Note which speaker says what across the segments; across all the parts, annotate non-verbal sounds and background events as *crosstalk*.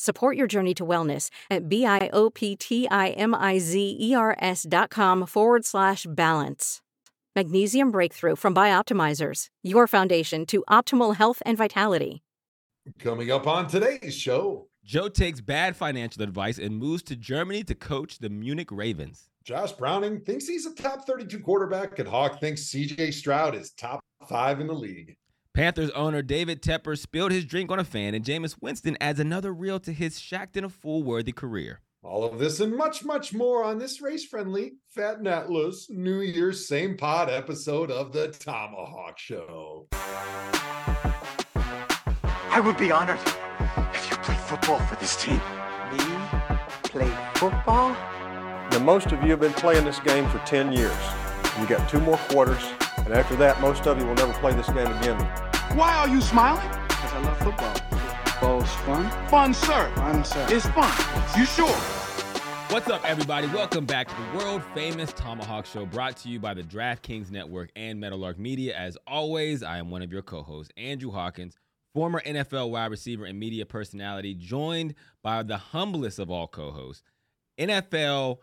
Speaker 1: Support your journey to wellness at B-I-O-P-T-I-M-I-Z-E-R-S dot com forward slash balance. Magnesium Breakthrough from Bioptimizers, your foundation to optimal health and vitality.
Speaker 2: Coming up on today's show,
Speaker 3: Joe takes bad financial advice and moves to Germany to coach the Munich Ravens.
Speaker 2: Josh Browning thinks he's a top 32 quarterback, and Hawk thinks CJ Stroud is top five in the league.
Speaker 3: Panthers owner David Tepper spilled his drink on a fan, and Jameis Winston adds another reel to his Shaqtin' a Fool worthy career.
Speaker 2: All of this and much, much more on this race friendly, fat and atlas New Year's same pod episode of the ThomaHawk Show.
Speaker 4: I would be honored if you played football for this team.
Speaker 5: Me? Play football?
Speaker 6: Now, most of you have been playing this game for 10 years. You got two more quarters, and after that, most of you will never play this game again.
Speaker 4: Why are you smiling?
Speaker 5: Because I love football. Football's fun.
Speaker 4: Fun, sir.
Speaker 5: Fun, sir.
Speaker 4: It's fun. You sure?
Speaker 3: What's up, everybody? Welcome back to the world famous ThomaHawk Show brought to you by the DraftKings Network and Meadowlark Media. As always, I am one of your co hosts, Andrew Hawkins, former NFL wide receiver and media personality, joined by the humblest of all co hosts, NFL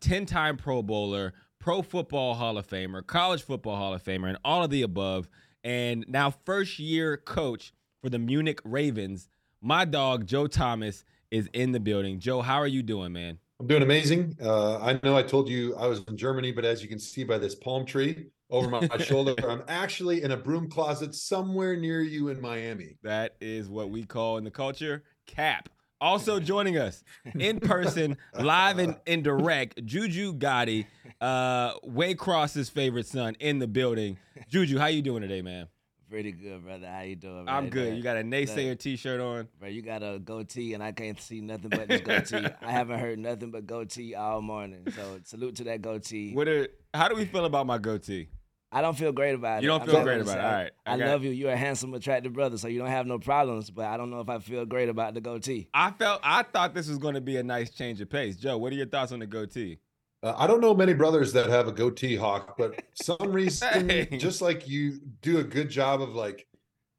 Speaker 3: 10 uh, time Pro Bowler, Pro Football Hall of Famer, College Football Hall of Famer, and all of the above. And now, first year coach for the Munich Ravens, my dog, Joe Thomas, is in the building. Joe, how are you doing, man?
Speaker 2: I'm doing amazing. Uh, I know I told you I was in Germany, but as you can see by this palm tree over my, my *laughs* shoulder, I'm actually in a broom closet somewhere near you in Miami.
Speaker 3: That is what we call in the culture cap. Also joining us in person, live and in direct, Juju Gotti, uh, Waycross's favorite son in the building. Juju, how you doing today, man?
Speaker 7: Pretty good, brother. How you doing? Man?
Speaker 3: I'm good. You got a naysayer
Speaker 7: Look,
Speaker 3: T-shirt on,
Speaker 7: bro. You got a goatee, and I can't see nothing but this goatee. *laughs* I haven't heard nothing but goatee all morning. So salute to that goatee.
Speaker 3: What? Are, how do we feel about my goatee?
Speaker 7: I don't feel great about it.
Speaker 3: You
Speaker 7: don't
Speaker 3: feel great about it. All right. I
Speaker 7: I,
Speaker 3: got
Speaker 7: love you. You're a handsome, attractive brother, so you don't have no problems. But I don't know if I feel great about the goatee.
Speaker 3: I felt I thought this was going to be a nice change of pace. Joe, what are your thoughts on the goatee?
Speaker 2: Uh, I don't know many brothers that have a goatee, Hawk, but some reason, *laughs*
Speaker 3: Hey.
Speaker 2: just like you do a good job of like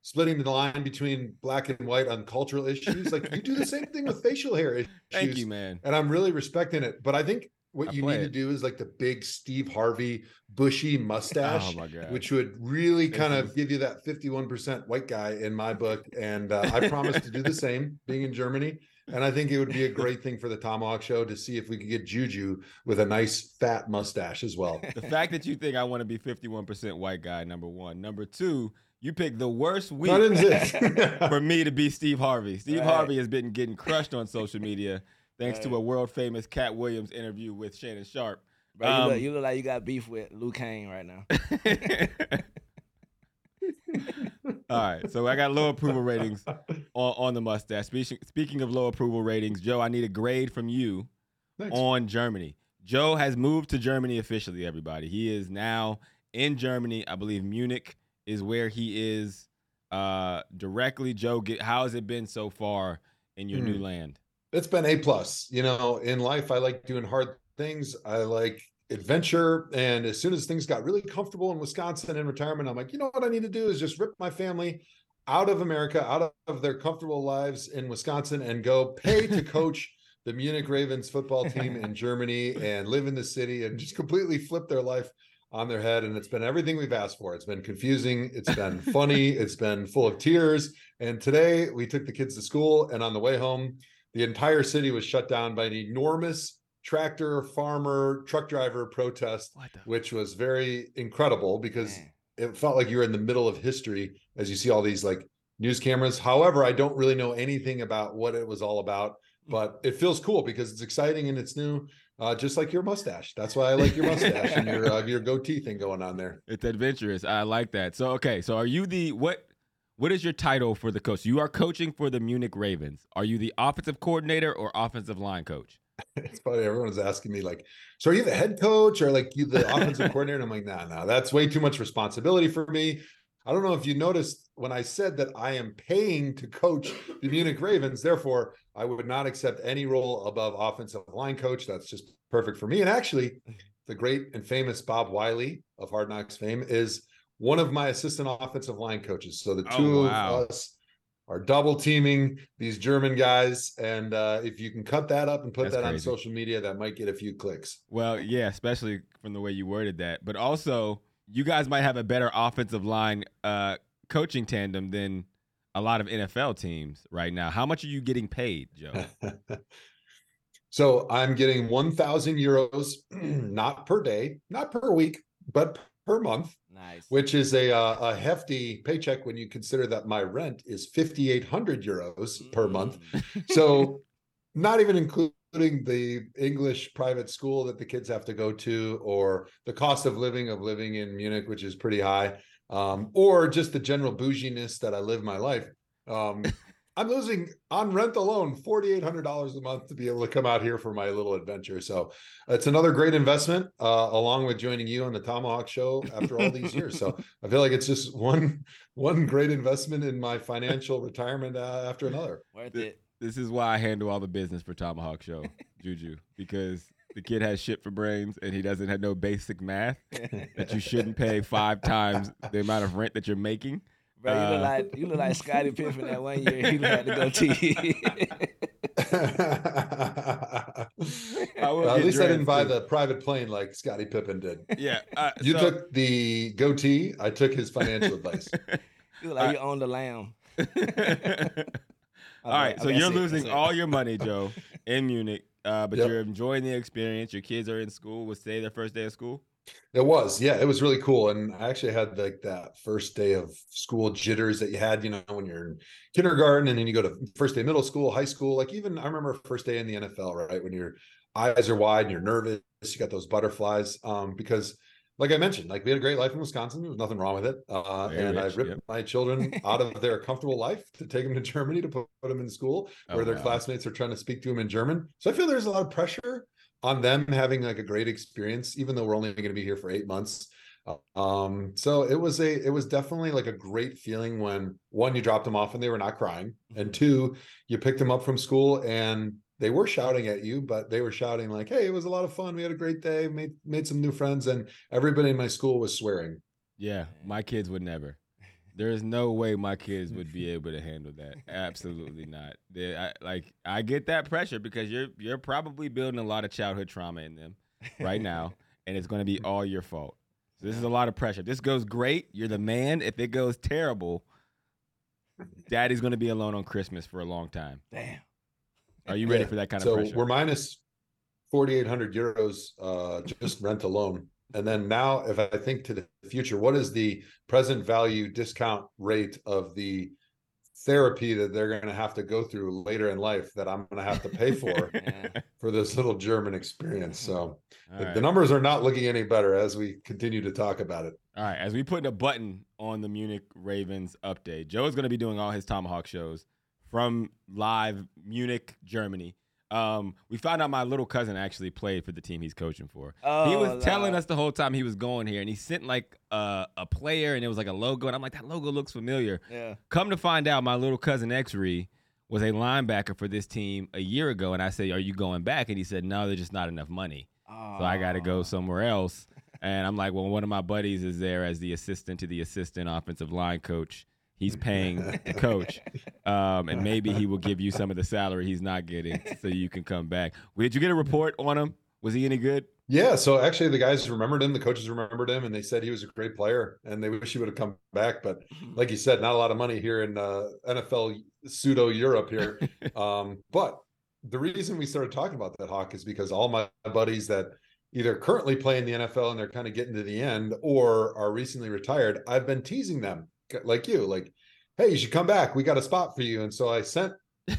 Speaker 2: splitting the line between black and white on cultural issues, like you do the same thing with *laughs* facial hair issues.
Speaker 3: Thank you, man.
Speaker 2: And I'm really respecting it. But I think what
Speaker 3: I
Speaker 2: you need to do is like the big Steve Harvey bushy mustache,
Speaker 3: Oh
Speaker 2: which would really kind of give you that 51% white guy in my book. And uh, I promise to do the *laughs* same being in Germany. And I think it would be a great thing for the ThomaHawk show to see if we could get Juju with a nice fat mustache as well.
Speaker 3: the fact that you think I want to be 51% white guy, number one. Number two, you picked the worst week
Speaker 2: Not in this.
Speaker 3: for me to be Steve Harvey. Steve
Speaker 7: Right.
Speaker 3: Harvey has been getting crushed on social media thanks to a world famous Katt Williams interview with Shannon Sharpe.
Speaker 7: Bro, you,
Speaker 3: Um,
Speaker 7: look, you look like you got beef with Luke Kane right now. *laughs* *laughs*
Speaker 3: All right, so I got low approval ratings on, on the mustache. Speaking, speaking of low approval ratings, Joe, I need a grade from you
Speaker 2: Thanks.
Speaker 3: on Germany. Joe has moved to Germany officially, everybody. He is now in Germany. I believe Munich is where he is uh, directly. Joe, get, how has it been so far in your new
Speaker 2: Hmm.
Speaker 3: land?
Speaker 2: It's been a plus. You know, in life, I like doing hard things. I like adventure. And as soon as things got really comfortable in Wisconsin in retirement, I'm like, you know what I need to do is just rip my family out of America, out of their comfortable lives in Wisconsin, and go pay to *laughs* coach the Munich Ravens football team in *laughs* Germany and live in the city and just completely flip their life on their head. And it's been everything we've asked for. It's been confusing. It's been funny. *laughs* It's been full of tears. And today we took the kids to school, and on the way home, the entire city was shut down by an enormous tractor farmer truck driver protest, which was very incredible because Man. it felt like you were in the middle of history as you see all these like news cameras. However, I don't really know anything about what it was all about, mm. but it feels cool because it's exciting and it's new. Uh, just like your mustache. That's why I like your mustache and your *laughs* uh, your goatee thing going on there.
Speaker 3: It's adventurous. I like that. So okay, so are you the what? What is your title for the coach? You are coaching for the Munich Ravens. Are you the offensive coordinator or offensive line coach? *laughs*
Speaker 2: it's funny. Everyone's asking me like, "So are you the head coach or like you the offensive *laughs* coordinator?" And I'm like, "Nah, nah, that's way too much responsibility for me." I don't know if you noticed when I said that I am paying to coach the Munich Ravens. Therefore, I would not accept any role above offensive line coach. That's just perfect for me. And actually, the great and famous Bob Wylie of Hard Knocks fame is one of my assistant offensive line coaches. So the oh, two oh, wow. of us are double teaming these German guys. And uh, if you can cut that up and put That's that crazy. on social media, that might get a few clicks.
Speaker 3: Well, yeah, especially from the way you worded that. But also, you guys might have a better offensive line uh, coaching tandem than a lot of NFL teams right now. How much are you getting paid, Joe? *laughs*
Speaker 2: so I'm getting 1,000 euros, *clears throat* not per day, not per week, but per month.
Speaker 7: Nice.
Speaker 2: Which is a uh, a hefty paycheck when you consider that my rent is 5800 euros mm. per month. Mm. So *laughs* not even including the English private school that the kids have to go to or the cost of living of living in Munich which is pretty high um, or just the general bouginess that I live my life. Um, *laughs* I'm losing on rent alone $4,800 a month to be able to come out here for my little adventure. So it's another great investment, uh, along with joining you on the ThomaHawk Show after all these years. So I feel like it's just one one great investment in my financial retirement uh, after another.
Speaker 7: Worth it.
Speaker 3: This is why I handle all the business for ThomaHawk Show, Juju, because the kid has shit for brains and he doesn't have no basic math that you shouldn't pay five times the amount of rent that you're making.
Speaker 7: Bro, you look uh, like you look like Scottie Pippen that one year he had to go to. *laughs*
Speaker 2: well, at least I didn't buy the private plane like Scottie Pippen did. *laughs*
Speaker 3: Yeah, uh,
Speaker 2: you so, took the goatee. I took his financial advice. *laughs*
Speaker 7: You look like uh, you own the lamb.
Speaker 3: all right, so you're losing all your money, Joe, in Munich, uh, but yep. you're enjoying the experience. Your kids are in school. Was today their first day of school?
Speaker 2: It was, yeah, it was really cool. And I actually had like that first day of school jitters that you had, you know, when you're in kindergarten and then you go to first day middle school, high school. Like even I remember first day in the NFL, right? When your eyes are wide and you're nervous, you got those butterflies. Um, because like I mentioned, like we had a great life in Wisconsin. There was nothing wrong with it. Uh, and rich, I ripped yep. my children out of their comfortable life to take them to Germany to put, put them in school oh, where their wow. classmates are trying to speak to them in German. So I feel there's a lot of pressure on them having like a great experience, even though we're only going to be here for eight months. Um, so it was a it was definitely like a great feeling when one you dropped them off and they were not crying, and mm-hmm. two you picked them up from school and they were shouting at you, but they were shouting like, "Hey, it was a lot of fun. We had a great day. Made made some new friends." And everybody in my school was swearing.
Speaker 3: Yeah, my kids would never. There is no way my kids would be *laughs* able to handle that. Absolutely not. They, I, like I get that pressure because you're you're probably building a lot of childhood trauma in them right now, *laughs* and it's going to be all your fault. So this is a lot of pressure. If this goes great, you're the man. If it goes terrible, Daddy's going to be alone on Christmas for a long time.
Speaker 7: Damn.
Speaker 3: Are you ready yeah. for that kind of
Speaker 2: so we're minus 4,800 euros uh, just rent alone and then now, if I think to the future, what is the present value discount rate of the therapy that they're going to have to go through later in life that I'm going to have to pay for *laughs* for this little German experience? So the, right. the, numbers are not looking any better as we continue to talk about it.
Speaker 3: All right, as we put a button on the Munich Ravens update, Joe is going to be doing all his ThomaHawk shows from live Munich, Germany. Um, we found out my little cousin actually played for the team he's coaching for. Oh, he was Lord. telling us the whole time he was going here, and he sent like a, a player, and it was like a logo, and I'm like, that logo looks familiar.
Speaker 7: Yeah.
Speaker 3: Come to find out, my little cousin X-Ray was a linebacker for this team a year ago, and I said, "Are you going back?" And he said, "No, there's just not enough money, so I got to go somewhere else." *laughs* And I'm like, "Well, one of my buddies is there as the assistant to the assistant offensive line coach. He's *laughs* paying the coach, um, and maybe he will give you some of the salary he's not getting, so you can come back." Did you get a report on him? Was he any good?
Speaker 2: Yeah, so actually the guys remembered him, the coaches remembered him, and they said he was a great player, and they wish he would have come back. But like you said, not a lot of money here in uh, NFL pseudo Europe here. *laughs* um, but the reason we started talking about that hawk is because all my buddies that either currently play in the NFL and they're kind of getting to the end, or are recently retired, I've been teasing them like you, like, hey, you should come back. We got a spot for you. And so I sent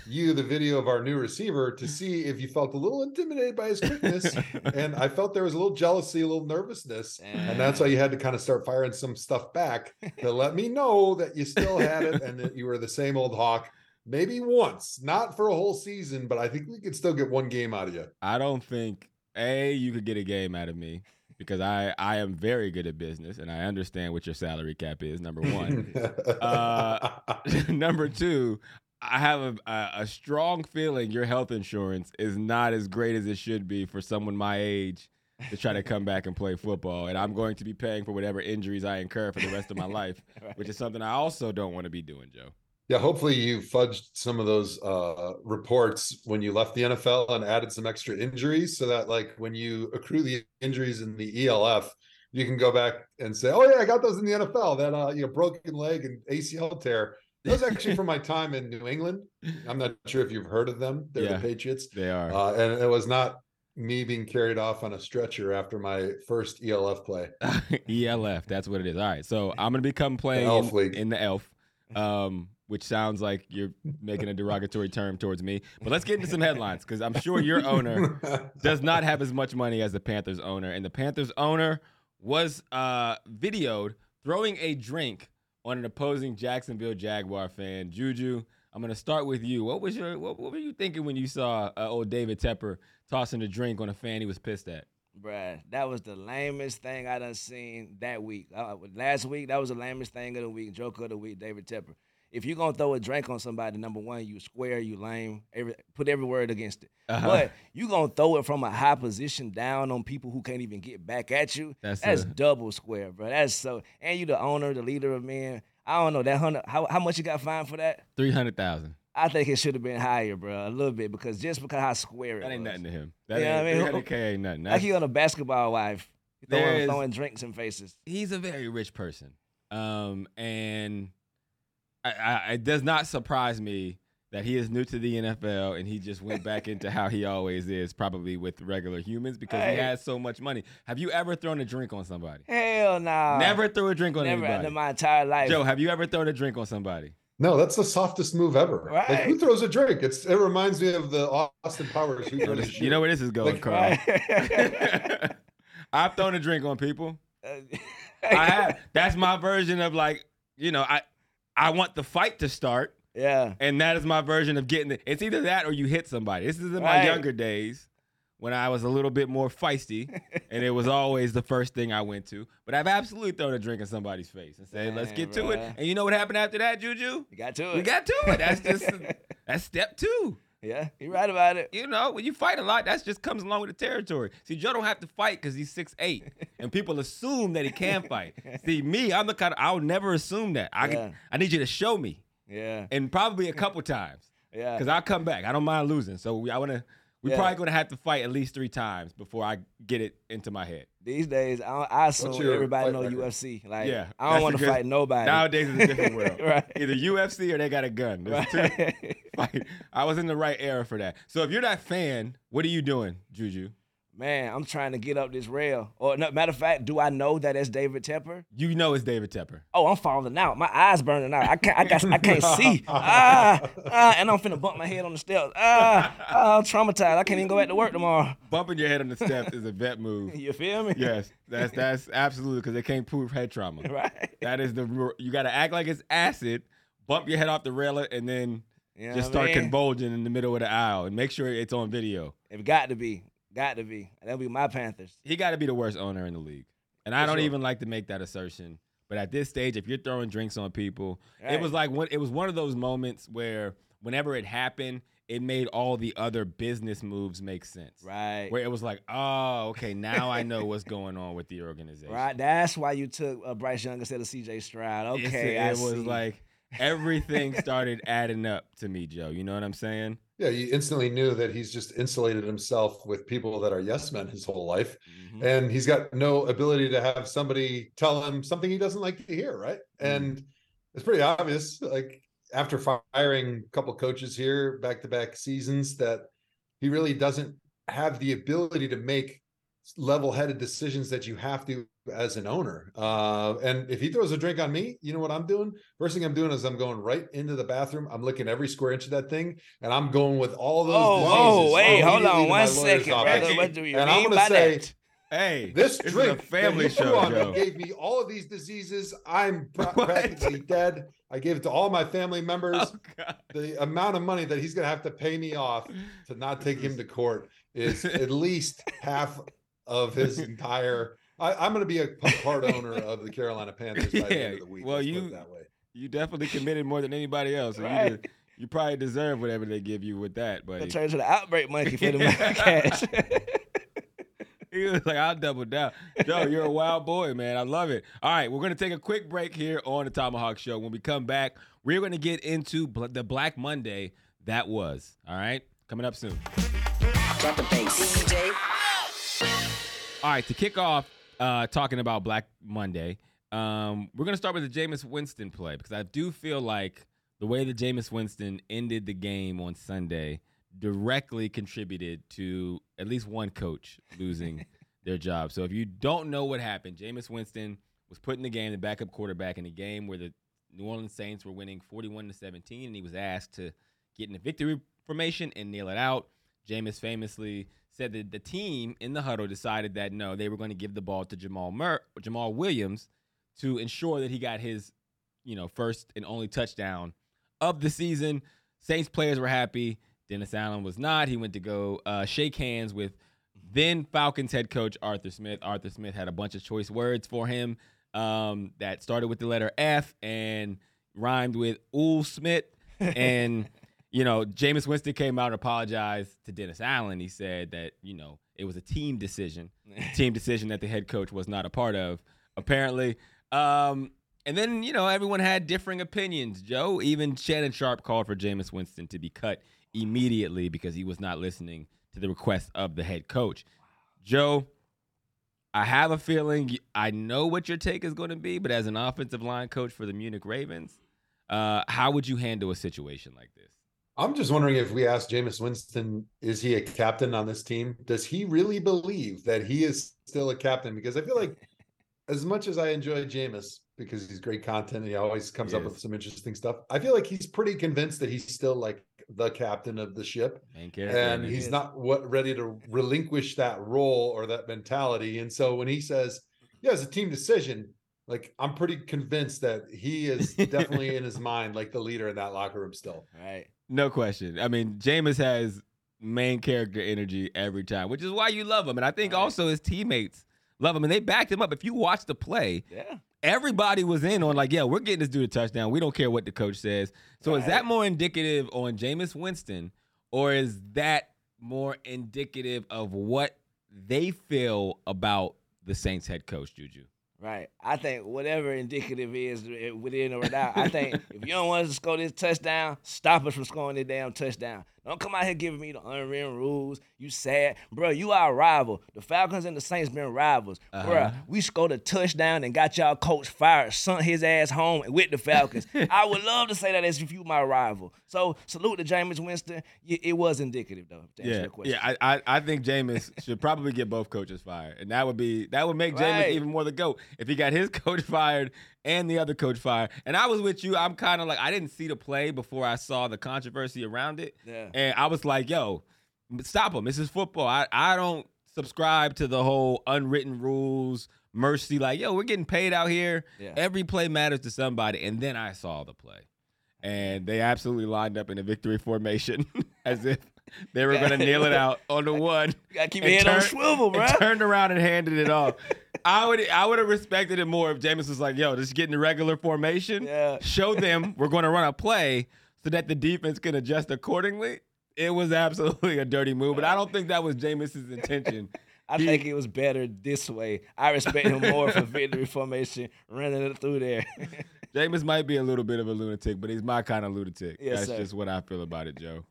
Speaker 2: you the video of our new receiver to *laughs* see if you felt a little intimidated by his quickness. and I felt there was a little jealousy, a little nervousness. And that's why you had to kind of start firing some stuff back to *laughs* let me know that you still had it and that you were the same old hawk. Maybe once, not for a whole season, but I think we could still get one game out of you.
Speaker 3: I don't think a you could get a game out of me because I I am very good at business and I understand what your salary cap is. Number one, *laughs* uh, *laughs* number two, I have a, a, strong feeling your health insurance is not as great as it should be for someone my age to try to come back and play football. And I'm going to be paying for whatever injuries I incur for the rest of my life, *laughs* right. which is something I also don't want to be doing, Joe.
Speaker 2: Yeah, hopefully you fudged some of those uh, reports when you left the NFL and added some extra injuries so that, like, when you accrue the injuries in the ELF, you can go back and say, "Oh yeah, I got those in the NFL. That uh, you know, broken leg and ACL tear." Was actually from my time in New England. I'm not sure if you've heard of them. They're yeah, the Patriots.
Speaker 3: They are.
Speaker 2: Uh, and it was not me being carried off on a stretcher after my first ELF play. *laughs*
Speaker 3: ELF, that's what it is. All right. So *laughs* I'm going to become playing in, in the Elf, um, which sounds like you're making a derogatory term towards me. But let's get into some headlines because I'm sure your owner *laughs* does not have as much money as the Panthers owner. And the Panthers owner was uh, videoed throwing a drink on an opposing Jacksonville Jaguar fan. Juju, I'm gonna start with you. What was your what, what were you thinking when you saw uh, old David Tepper tossing a drink on a fan he was pissed at?
Speaker 7: Bruh, that was the lamest thing I done seen that week. Uh, last week, that was the lamest thing of the week. Joke of the week, David Tepper if you're gonna throw a drink on somebody, number one, you square, you lame, every, put every word against it. Uh-huh. But you gonna throw it from a high position down on people who can't even get back at you. That's, that's a, double square, bro. That's so. And you the owner, the leader of men. I don't know that hundred. How, how much you got fined for that?
Speaker 3: Three hundred thousand.
Speaker 7: I think it should have been higher, bro, a little bit because just because how square it
Speaker 3: that ain't
Speaker 7: was.
Speaker 3: nothing to him. That you ain't, I mean? 300k ain't nothing.
Speaker 7: That's, like he on a basketball wife, throwing, throwing drinks in faces.
Speaker 3: He's a very rich person, um, and I, I, it does not surprise me that he is new to the NFL and he just went back into how he always is, probably with regular humans because hey. he has so much money. Have you ever thrown a drink on somebody?
Speaker 7: Hell no. Nah.
Speaker 3: Never threw a drink on
Speaker 7: Never
Speaker 3: anybody.
Speaker 7: in my entire life.
Speaker 3: Joe, have you ever thrown a drink on somebody?
Speaker 2: No, that's the softest move ever. Right. Like who throws a drink? It's it reminds me of the Austin Powers. Who throws *laughs*
Speaker 3: you know where this is going, like, Carl. Right. *laughs* I've thrown a drink on people. *laughs* I have. That's my version of like, you know, I I want the fight to start.
Speaker 7: Yeah.
Speaker 3: And that is my version of getting it. It's either that or you hit somebody. This is in my right. younger days when I was a little bit more feisty, *laughs* and it was always the first thing I went to. But I've absolutely thrown a drink in somebody's face and said, "Let's get bro. to it." And you know what happened after that, Juju?
Speaker 7: We got to it.
Speaker 3: We got to it. That's just *laughs* that's step two.
Speaker 7: Yeah, you're right about it.
Speaker 3: You know, when you fight a lot, that just comes along with the territory. See, Joe don't have to fight because he's six eight, *laughs* and people assume that he can fight. *laughs* See, me, I'm the kind of I'll never assume that. I yeah. I need you to show me.
Speaker 7: Yeah.
Speaker 3: And probably a couple times.
Speaker 7: Yeah.
Speaker 3: Because I'll come back. I don't mind losing. So I want to. We're yeah. probably gonna have to fight at least three times before I get it into my head.
Speaker 7: These days, I, I assume everybody know record? UFC. Like, yeah, I don't want to fight nobody.
Speaker 3: Nowadays, it's a different world. *laughs* right. Either UFC or they got a gun. right. *laughs* I was in the right era for that. So if you're that fan, what are you doing, Juju?
Speaker 7: Man, I'm trying to get up this rail. Or no, matter of fact, do I know that it's David Tepper?
Speaker 3: You know it's David Tepper.
Speaker 7: Oh, I'm falling out. My eyes burning out. I can't. I got. I *laughs* can't see. Ah, ah, and I'm finna bump my head on the steps. Ah, ah, I'm traumatized. I can't even go back to work tomorrow.
Speaker 3: Bumping your head on the steps is a vet move. *laughs*
Speaker 7: you feel me?
Speaker 3: Yes, that's that's absolutely because they can't prove head trauma. *laughs*
Speaker 7: Right.
Speaker 3: That is the you got to act like it's acid. Bump your head off the railer and then. You know just start mean? convulging in the middle of the aisle and make sure it's on video.
Speaker 7: It got to be. Got to be. That'll be my Panthers.
Speaker 3: He got to be the worst owner in the league. And For I don't sure. even like to make that assertion. But at this stage, if you're throwing drinks on people, right. it was like it was one of those moments where whenever it happened, it made all the other business moves make sense.
Speaker 7: Right.
Speaker 3: Where it was like, oh, okay, now I know what's going on with the organization.
Speaker 7: Right. That's why you took uh, Bryce Young instead of C.J. Stroud.
Speaker 3: It's-
Speaker 7: Okay,
Speaker 3: it
Speaker 7: I
Speaker 3: was
Speaker 7: see.
Speaker 3: like everything *laughs* started adding up to me, Joe. You know what I'm saying?
Speaker 2: Yeah, you instantly knew that he's just insulated himself with people that are yes men his whole life.
Speaker 7: Mhm.
Speaker 2: And he's got no ability to have somebody tell him something he doesn't like to hear, right? And it's pretty obvious, like after firing a couple coaches here back to back seasons, that he really doesn't have the ability to make level headed decisions that you have to as an owner. Uh, and if he throws a drink on me, you know what I'm doing? First thing I'm doing is I'm going right into the bathroom. I'm licking every square inch of that thing, and I'm going with all those.
Speaker 7: Oh,
Speaker 2: diseases
Speaker 7: oh, wait, hold on
Speaker 2: to my
Speaker 7: one
Speaker 2: lawyer's
Speaker 7: second,
Speaker 2: office.
Speaker 7: brother. What do you
Speaker 2: And I'm gonna
Speaker 7: by
Speaker 2: say,
Speaker 7: that?
Speaker 3: Hey,
Speaker 2: This
Speaker 3: this
Speaker 2: drink
Speaker 3: is a family
Speaker 2: that
Speaker 3: show,
Speaker 2: on gave me all of these diseases. I'm pra- *laughs* practically dead. I gave it to all my family members.
Speaker 3: Oh,
Speaker 2: The amount of money that he's going to have to pay me off to not take him to court is *laughs* at least half of his entire. I, I'm going to be a part owner of the Carolina Panthers by the end of the week.
Speaker 3: well,
Speaker 2: let's put it
Speaker 3: you-
Speaker 2: that way.
Speaker 3: You definitely committed more than anybody else. So you,
Speaker 7: Right.
Speaker 3: you probably deserve whatever they give you with that,
Speaker 7: Gonna
Speaker 3: buddy.
Speaker 7: turn to the outbreak monkey for the *laughs* cash. *laughs*
Speaker 3: He was like, I'll double down. Joe, you're a wild boy, man. I love it. All right, we're going to take a quick break here on the ThomaHawk Show. When we come back, we're going to get into bl- the Black Monday that was. All right, coming up soon.
Speaker 8: Drop the bass. DJ.
Speaker 3: All right, to kick off uh, talking about Black Monday, um, we're going to start with the Jameis Winston play because I do feel like the way that Jameis Winston ended the game on Sunday directly contributed to at least one coach losing *laughs* their job. So if you don't know what happened, Jameis Winston was put in the game, the backup quarterback in a game where the New Orleans Saints were winning 41 to 17, and he was asked to get in the victory formation and nail it out. Jameis famously said that the team in the huddle decided that no, they were going to give the ball to Jamal Mur- Jamaal Williams to ensure that he got his, you know, first and only touchdown of the season. Saints players were happy. Dennis Allen was not. He went to go uh, shake hands with then Falcons head coach Arthur Smith. Arthur Smith had a bunch of choice words for him um, that started with the letter F and rhymed with Ool Smith. And, *laughs* you know, Jameis Winston came out and apologized to Dennis Allen. He said that, you know, it was a team decision, a *laughs* team decision that the head coach was not a part of, apparently. Um, and then, you know, everyone had differing opinions. Joe, even Shannon Sharpe called for Jameis Winston to be cut immediately because he was not listening to the request of the head coach. Joe, I have a feeling I know what your take is going to be, but as an offensive line coach for the Munich Ravens, uh, how would you handle a situation like this?
Speaker 2: I'm just wondering if we ask Jameis Winston, is he a captain on this team? Does he really believe that he is still a captain? Because I feel like, as much as I enjoy Jameis because he's great content, he always comes up
Speaker 3: Yes.
Speaker 2: with some interesting stuff. I feel like he's pretty convinced that he's still like the captain of the ship, and
Speaker 3: isn't
Speaker 2: he's not what ready to relinquish that role or that mentality. And so when he says, "Yeah, it's a team decision," like I'm pretty convinced that he is *laughs* definitely in his mind like the leader in that locker room still.
Speaker 7: right.
Speaker 3: No question. I mean, Jameis has main character energy every time, which is why you love him. And I think
Speaker 7: Right.
Speaker 3: also his teammates love him, and they backed him up. If you watch the play,
Speaker 7: Yeah.
Speaker 3: everybody was in on like, yeah, we're getting this dude a touchdown. We don't care what the coach says. So is that more indicative on Jameis Winston, or is that more indicative of what they feel about the Saints head coach, Juju?
Speaker 7: Right. I think whatever indicative is eh, within or without, I think *laughs* if you don't want us to score this touchdown, stop us from scoring this damn touchdown. Don't come out here giving me the unwritten rules. You sad. Bro, you our rival. The Falcons and the Saints been rivals.
Speaker 3: Uh-huh.
Speaker 7: Bro, we scored a touchdown and got y'all coach fired, sent his ass home with the Falcons. *laughs* I would love to say that as if you my rival. So salute to Jameis Winston. It was indicative though, to
Speaker 3: Yeah, yeah. I, I, I think Jameis should probably get both coaches fired, and that would be that would make Jameis
Speaker 7: Right.
Speaker 3: even more the goat if he got his *laughs* coach fired and the other coach fired. And I was with you. I'm kind of like I didn't see the play before I saw the controversy around it,
Speaker 7: Yeah.
Speaker 3: and I was like, "Yo, stop him! This is football. I I don't subscribe to the whole unwritten rules." Mercy, like, yo, we're getting paid out here.
Speaker 7: Yeah.
Speaker 3: Every play matters to somebody. And then I saw the play. And they absolutely lined up in a victory formation *laughs* as if they were going to nail it out on the *laughs* one.
Speaker 7: You gotta keep your head on swivel, bro.
Speaker 3: turned around and handed it off. *laughs* I would I would have respected it more if Jameis was like, "Yo, just get in the regular formation.
Speaker 7: Yeah.
Speaker 3: Show them *laughs* we're going to run a play so that the defense can adjust accordingly, it was absolutely a dirty move. But I don't think that was Jameis's intention.
Speaker 7: I
Speaker 3: He-
Speaker 7: think it was better this way. I respect him more for victory formation, running it through there.
Speaker 3: Jameis might be a little bit of a lunatic, but he's my kind of lunatic.
Speaker 7: Yes,
Speaker 3: That's
Speaker 7: sir.
Speaker 3: just what I feel about it, Joe.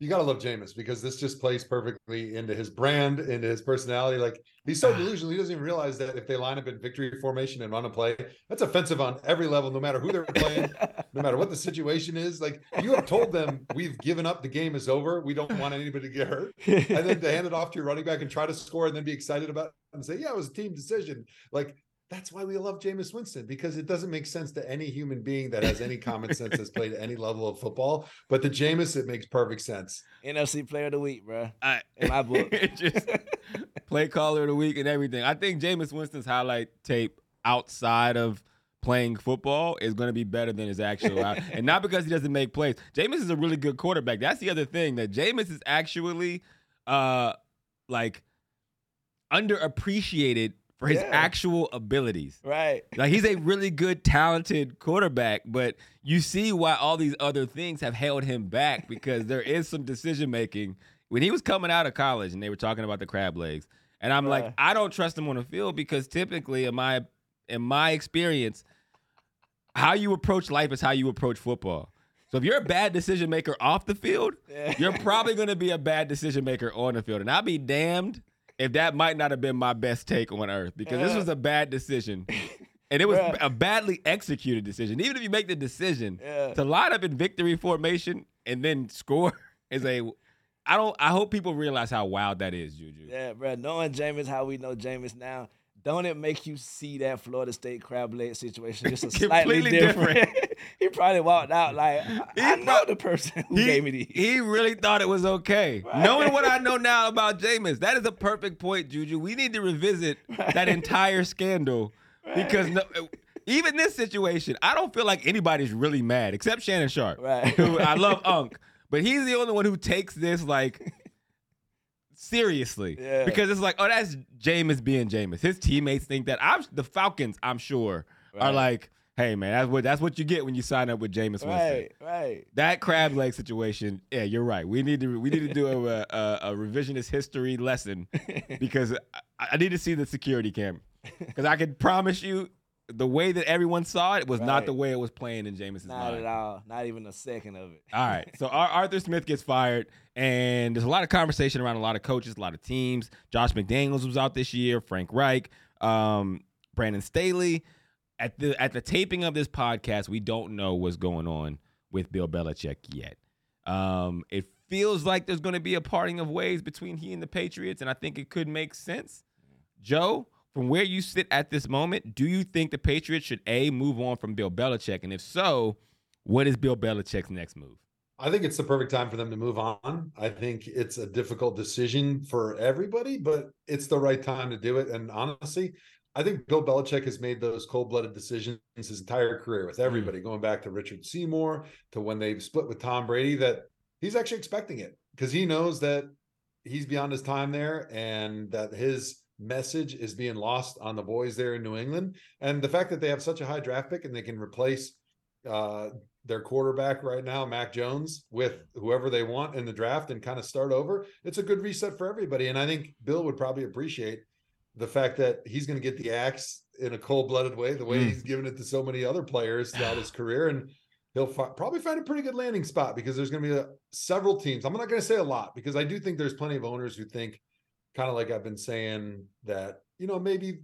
Speaker 2: You gotta love Jameis because this just plays perfectly into his brand, into his personality. Like he's so ah. delusional, he doesn't even realize that if they line up in victory formation and run a play, that's offensive on every level, no matter who they're playing, no matter what the situation is. Like you have told them we've given up, the game is over, we don't want anybody to get hurt. And then to hand it off to your running back and try to score and then be excited about it and say, Yeah, it was a team decision. Like that's why we love Jameis Winston because it doesn't make sense to any human being that has any common sense that's played any level of football. But the Jameis, it makes perfect sense.
Speaker 7: NFC Player of the Week, bro.
Speaker 3: I,
Speaker 7: In my book. *laughs*
Speaker 3: it just *laughs* play caller of the week and everything. I think Jameis Winston's highlight tape outside of playing football is going to be better than his actual out- *laughs* and not because he doesn't make plays. Jameis is a really good quarterback. That's the other thing that Jameis is actually uh like underappreciated for his
Speaker 7: Yeah.
Speaker 3: actual abilities.
Speaker 7: Right.
Speaker 3: Like he's a *laughs* really good, talented quarterback, but you see why all these other things have held him back because there is some decision making. When he was coming out of college and they were talking about the crab legs, and I'm like, I don't trust him on the field because typically, in my in my experience, how you approach life is how you approach football. So if you're a bad decision maker off the field,
Speaker 7: Yeah.
Speaker 3: you're *laughs* probably going to be a bad decision maker on the field, and I'll be damned if that might not have been my best take on earth because this was a bad decision. And it was
Speaker 7: Bruh.
Speaker 3: a badly executed decision. Even if you make the decision
Speaker 7: Yeah.
Speaker 3: to line up in victory formation and then score *laughs* is a I don't I hope people realize how wild that is, Juju.
Speaker 7: Yeah, bro. Knowing Jameis how we know Jameis now, don't it make you see that Florida State crab leg situation just a *laughs* slightly
Speaker 3: Completely
Speaker 7: different? *laughs* he probably walked out like, I, I know the person who
Speaker 3: He,
Speaker 7: gave me these.
Speaker 3: he really thought it was okay. Knowing what I *laughs* know now about Jameis, that is a perfect point, Juju. We need to revisit that entire scandal because no, even this situation, I don't feel like anybody's really mad except Shannon Sharpe,
Speaker 7: Right.
Speaker 3: who I love Unk, but he's the only one who takes this like seriously
Speaker 7: Yeah.
Speaker 3: because it's like, oh, that's Jameis being Jameis. His teammates think that. I'm the Falcons. I'm sure are like, hey man, that's what that's what you get when you sign up with Jameis Winston.
Speaker 7: Right, right.
Speaker 3: That crab leg situation, yeah, you're right. We need to we need to do a, a, a revisionist history lesson *laughs* because I, I need to see the security camera because I can promise you the way that everyone saw it was not the way it was playing in Jameis's
Speaker 7: Not
Speaker 3: mind.
Speaker 7: at all. Not even a second of it.
Speaker 3: All right. So *laughs* Ar- Arthur Smith gets fired, and there's a lot of conversation around a lot of coaches, a lot of teams. Josh McDaniels was out this year. Frank Reich, um, Brandon Staley. At the at the taping of this podcast, we don't know what's going on with Bill Belichick yet. Um, it feels like there's going to be a parting of ways between he and the Patriots, and I think it could make sense. Joe, from where you sit at this moment, do you think the Patriots should a move on from Bill Belichick, and if so, what is Bill Belichick's next move?
Speaker 2: I think it's the perfect time for them to move on. I think it's a difficult decision for everybody, but it's the right time to do it. And honestly, I think Bill Belichick has made those cold blooded decisions his entire career with hmm. everybody, going back to Richard Seymour to when they split with Tom Brady, that he's actually expecting it because he knows that he's beyond his time there and that his message is being lost on the boys there in New England. And the fact that they have such a high draft pick and they can replace uh, their quarterback right now, Mac Jones, with whoever they want in the draft and kind of start over, it's a good reset for everybody. And I think Bill would probably appreciate the fact that he's going to get the axe in a cold blooded way, the way
Speaker 3: Mm.
Speaker 2: he's given it to so many other players throughout his *sighs* career. And he'll fi- probably find a pretty good landing spot because there's going to be a, several teams. I'm not going to say a lot because I do think there's plenty of owners who think, kind of like I've been saying, that, you know, maybe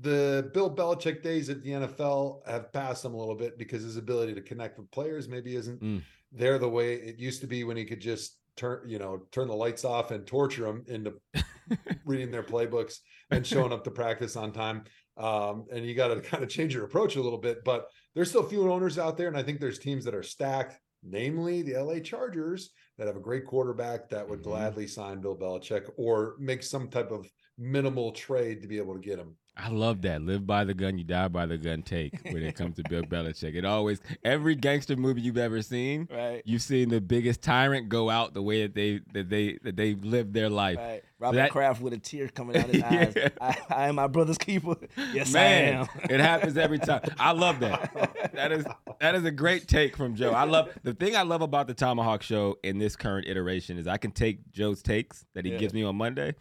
Speaker 2: the Bill Belichick days at the NFL have passed him a little bit because his ability to connect with players maybe isn't
Speaker 3: Mm.
Speaker 2: there the way it used to be when he could just turn, you know, turn the lights off and torture them into *laughs* reading their playbooks and showing up to practice on time. Um, and you got to kind of change your approach a little bit, but there's still few owners out there. And I think there's teams that are stacked, namely the LA Chargers, that have a great quarterback that would
Speaker 3: Mhm.
Speaker 2: gladly sign Bill Belichick or make some type of minimal trade to be able to get him.
Speaker 3: I love that. Live by the gun, you die by the gun. Take when it comes to Bill *laughs* Belichick. It always every gangster movie you've ever seen,
Speaker 7: Right.
Speaker 3: You've seen the biggest tyrant go out the way that they that they that they lived their life.
Speaker 7: Right.
Speaker 3: So
Speaker 7: Robert
Speaker 3: that-
Speaker 7: Kraft with a tear coming out *laughs* his eyes. I, I am my brother's keeper. *laughs* Yes,
Speaker 3: Man,
Speaker 7: I am.
Speaker 3: it happens every time. I love that. That is that is a great take from Joe. I love the thing I love about the ThomaHawk Show in this current iteration is I can take Joe's takes that he
Speaker 7: Yeah.
Speaker 3: gives me on Monday,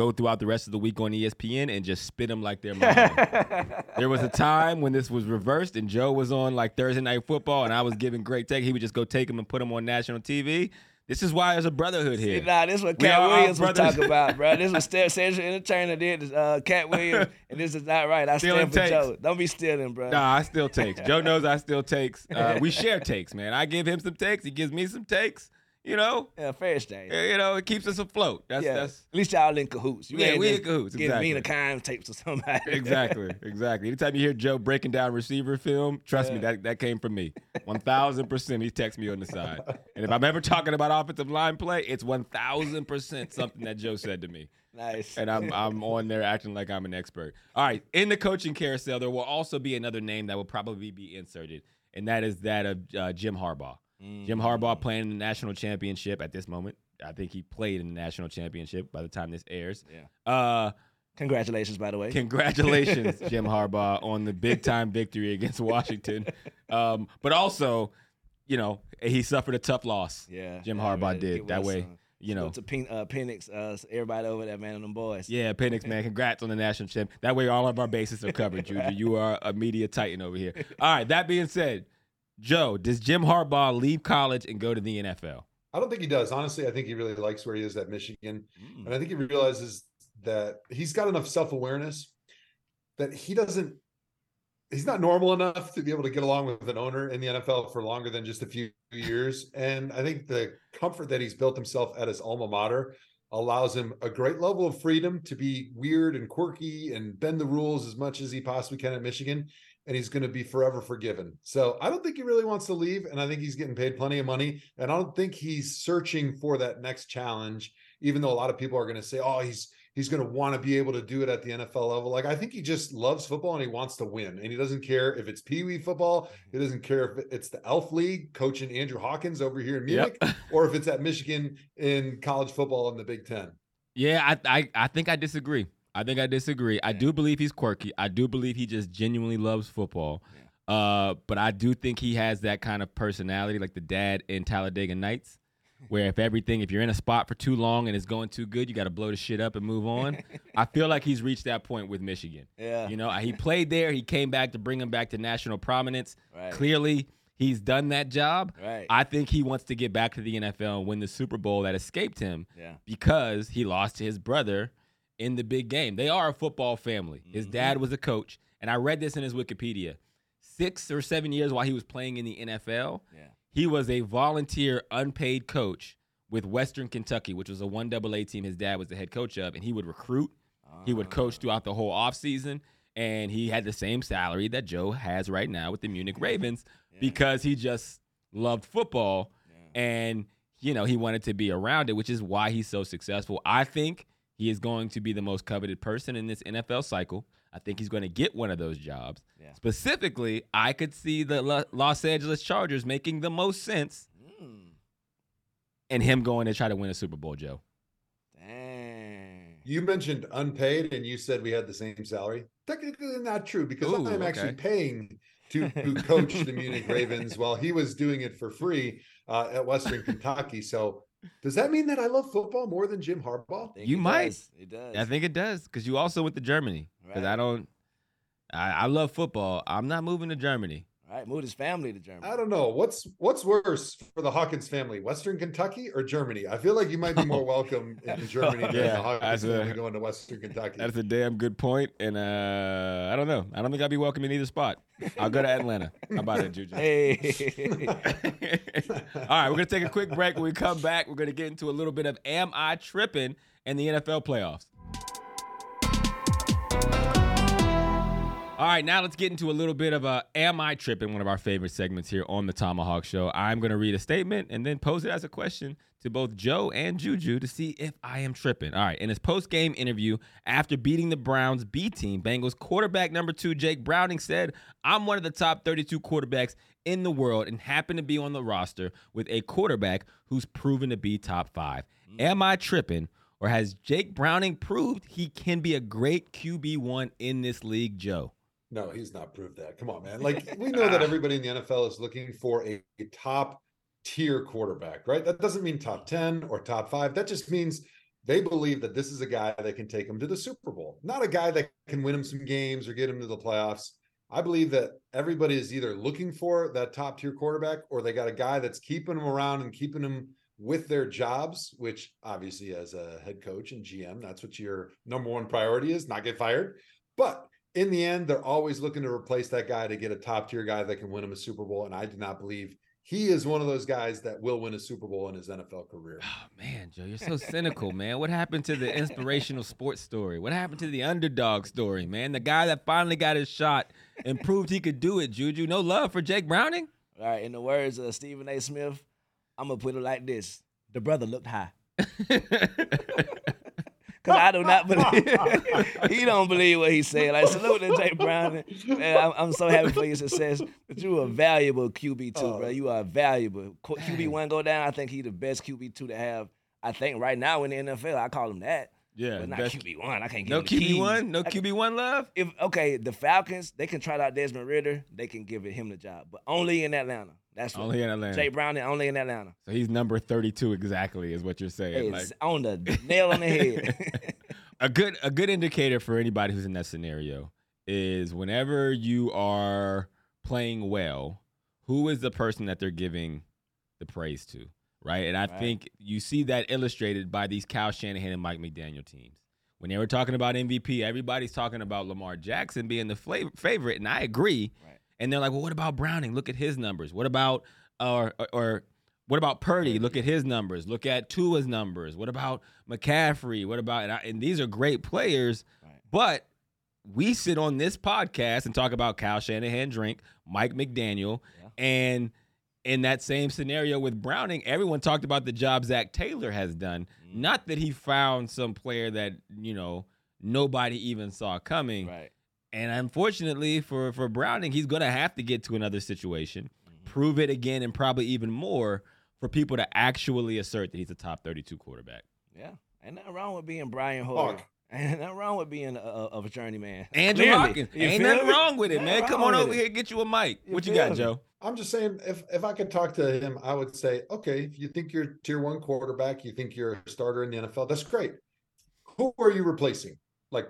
Speaker 3: go throughout the rest of the week on ESPN, and just spit them like they're mine. *laughs* there was a time when this was reversed, and Joe was on like Thursday Night Football, and I was giving great take. He would just go take them and put them on national TV. This is why there's a brotherhood here.
Speaker 7: Nah, this is what
Speaker 3: Katt
Speaker 7: Williams was talking about, bro. This was Cedric the Entertainer did uh, Katt Williams, *laughs* and this is not right. I
Speaker 3: Stealing
Speaker 7: stand for
Speaker 3: takes.
Speaker 7: Joe. Don't be stealing, bro.
Speaker 3: Nah, I still takes. Joe knows I still takes. Uh, we *laughs* share takes, man. I give him some takes. He gives me some takes. You know,
Speaker 7: Yeah, fair.
Speaker 3: Uh, you know, it keeps us afloat. That's
Speaker 7: yeah.
Speaker 3: that's
Speaker 7: At least y'all in cahoots. You
Speaker 3: Yeah, we in cahoots,
Speaker 7: Getting
Speaker 3: exactly.
Speaker 7: the kind tapes to somebody. *laughs*
Speaker 3: exactly, exactly. Anytime you hear Joe breaking down receiver film, trust me, that, that came from me. One thousand percent. He texts me on the side, and if I'm ever talking about offensive line play, it's one thousand percent something that Joe said to me.
Speaker 7: nice.
Speaker 3: and I'm I'm on there acting like I'm an expert. All right, in the coaching carousel, there will also be another name that will probably be inserted, and that is that of uh, Jim Harbaugh. Jim Harbaugh playing in the national championship at this moment. I think he played in the national championship by the time this airs.
Speaker 7: Yeah.
Speaker 3: Uh,
Speaker 7: Congratulations, by the way.
Speaker 3: congratulations, *laughs* Jim Harbaugh, on the big time victory against *laughs* Washington. Um, but also, you know, he suffered a tough loss.
Speaker 7: yeah.
Speaker 3: Jim Harbaugh did that way.
Speaker 7: some.
Speaker 3: You know,
Speaker 7: to Pen- uh, Penix, uh, everybody over there, man, and them boys.
Speaker 3: Yeah, Penix, man. Congrats on the national champ. That way, all of our bases are covered, Juju. You are a media titan over here. *laughs* All right. That being said, Joe, does Jim Harbaugh leave college and go to the NFL?
Speaker 2: I don't think he does. Honestly, I think he really likes where he is at Michigan. Mm. And I think he realizes that he's got enough self awareness that he doesn't, he's not normal enough to be able to get along with an owner in the NFL for longer than just a few years. And I think the comfort that he's built himself at his alma mater allows him a great level of freedom to be weird and quirky and bend the rules as much as he possibly can at Michigan. And he's going to be forever forgiven. So I don't think he really wants to leave. And I think he's getting paid plenty of money. And I don't think he's searching for that next challenge, even though a lot of people are going to say, oh, he's he's going to want to be able to do it at the NFL level. Like I think he just loves football and he wants to win. And he doesn't care if it's Pee Wee football. He mm-hmm. doesn't care if it's the Elf League coaching Andrew Hawkins over here in
Speaker 3: Yep.
Speaker 2: Munich, or if it's at Michigan in college football in the Big Ten.
Speaker 3: Yeah, I, I, I think I disagree. I think I disagree. I do believe he's quirky. I do believe he just genuinely loves football. Uh, but I do think he has that kind of personality, like the dad in Talladega Nights, where if everything, if you're in a spot for too long and it's going too good, you got to blow the shit up and move on. *laughs* I feel like he's reached that point with Michigan.
Speaker 7: Yeah.
Speaker 3: You know, he played there. He came back to bring him back to national prominence.
Speaker 7: Right.
Speaker 3: Clearly, he's done that job.
Speaker 7: Right.
Speaker 3: I think he wants to get back to the NFL and win the Super Bowl that escaped him
Speaker 7: Yeah.
Speaker 3: because he lost to his brother in the big game. They are a football family. His
Speaker 7: Mm-hmm.
Speaker 3: dad was a coach, and I read this in his Wikipedia. Six or seven years while he was playing in the NFL,
Speaker 7: Yeah.
Speaker 3: he was a volunteer, unpaid coach with Western Kentucky, which was a one double A team his dad was the head coach of, and he would recruit. He would coach
Speaker 7: Ah.
Speaker 3: throughout the whole offseason, and he had the same salary that Joe has right now with the Munich Ravens because he just loved football and you know he wanted to be around it, which is why he's so successful. I think he is going to be the most coveted person in this NFL cycle. I think he's going to get one of those jobs.
Speaker 7: Yeah.
Speaker 3: Specifically, I could see the Lo- Los Angeles Chargers making the most sense
Speaker 7: Mm.
Speaker 3: and him going to try to win a Super Bowl, Joe.
Speaker 7: Dang.
Speaker 2: You mentioned unpaid and you said we had the same salary. Technically not true because
Speaker 3: Ooh,
Speaker 2: I'm actually paying to, to coach the Munich *laughs* Ravens while he was doing it for free uh, at Western Kentucky. So does that mean that I love football more than Jim Harbaugh?
Speaker 3: You
Speaker 7: it
Speaker 3: might.
Speaker 7: does. It does.
Speaker 3: I think it does because you also went to Germany. Because I don't, I, I love football. I'm not moving to Germany.
Speaker 7: All right, moved his family to Germany.
Speaker 2: I don't know. What's what's worse for the Hawkins family, Western Kentucky or Germany? I feel like you might be more *laughs* welcome in Germany than
Speaker 3: Yeah,
Speaker 2: the Hawkins
Speaker 3: that's a-
Speaker 2: family going to Western Kentucky.
Speaker 3: That's a damn good point, and uh, I don't know. I don't think I'd be welcome in either spot. I'll go to Atlanta. How about it, Juju?
Speaker 7: Hey. *laughs* *laughs*
Speaker 3: All right, we're gonna take a quick break. When we come back, we're gonna get into a little bit of "Am I Tripping?" and the NFL playoffs. All right, now let's get into a little bit of a Am I Tripping? One of our favorite segments here on the ThomaHawk Show. I'm going to read a statement and then pose it as a question to both Joe and Juju to see if I am tripping. All right, in his post game interview after beating the Browns B team, Bengals quarterback number two, Jake Browning, said, I'm one of the top 32 quarterbacks in the world and happen to be on the roster with a quarterback who's proven to be top five. Am I tripping? Or has Jake Browning proved he can be a great QB1 in this league, Joe?
Speaker 2: No, he's not proved that. Come on, man. *laughs* Like we know that everybody in the NFL is looking for a, a top tier quarterback, right? That doesn't mean top 10 or top 5. That just means they believe that this is a guy that can take them to the Super Bowl, not a guy that can win them some games or get them to the playoffs. I believe that everybody is either looking for that top tier quarterback or they got a guy that's keeping them around and keeping them with their jobs, which obviously as a head coach and GM, that's what your number one priority is, not get fired. But in the end, they're always looking to replace that guy to get a top tier guy that can win him a Super Bowl. And I do not believe he is one of those guys that will win a Super Bowl in his NFL career.
Speaker 3: Oh, man, Joe, you're so cynical, man. What happened to the inspirational sports story? What happened to the underdog story, man? The guy that finally got his shot and proved he could do it, Juju. No love for Jake Browning?
Speaker 7: All right, in the words of Stephen A. Smith, I'm going to put it like this the brother looked high. *laughs* Cause I do not believe *laughs* he don't believe what he said. Like salute to Jay Brown. Man, I'm, I'm, so happy for your success. But you a valuable QB two, oh. bro. You are valuable. QB one go down. I think he the best QB two to have. I think right now in the NFL, I call him that.
Speaker 3: Yeah,
Speaker 7: but not QB one. I can't give no
Speaker 3: QB one. No QB one love.
Speaker 7: If okay, the Falcons they can try out Desmond Ridder. They can give it him the job, but only in Atlanta. That's what
Speaker 3: only in Atlanta.
Speaker 7: Jay Brown only in Atlanta.
Speaker 3: So he's number 32 exactly is what you're saying.
Speaker 7: It's like, on the nail on the head. *laughs* *laughs*
Speaker 3: a good a good indicator for anybody who's in that scenario is whenever you are playing well, who is the person that they're giving the praise to, right? And I right. think you see that illustrated by these Kyle Shanahan and Mike McDaniel teams. When they were talking about MVP, everybody's talking about Lamar Jackson being the flavor, favorite, and I agree. Right. And they're like, well, what about Browning? Look at his numbers. What about or or, or what about Purdy? Look at his numbers. Look at Tua's numbers. What about McCaffrey? What about and, I, and these are great players, right. but we sit on this podcast and talk about Kyle Shanahan drink, Mike McDaniel, yeah. and in that same scenario with Browning, everyone talked about the job Zac Taylor has done. mm Not that he found some player that you know nobody even saw coming.
Speaker 7: Right.
Speaker 3: And unfortunately for for Browning, he's going to have to get to another situation, mm-hmm. prove it again, and probably even more for people to actually assert that he's a top 32 quarterback.
Speaker 7: Yeah, ain't nothing wrong with being Brian Hoyer. Ain't nothing wrong with being a, a, a journeyman.
Speaker 3: Andrew Clearly. Hawkins. Ain't nothing me? wrong with it, man. Come on over it. here, get you a mic. You what you got, me? Joe?
Speaker 2: I'm just saying, if if I could talk to him, I would say, okay, if you think you're tier one quarterback, you think you're a starter in the NFL, that's great. Who are you replacing? Like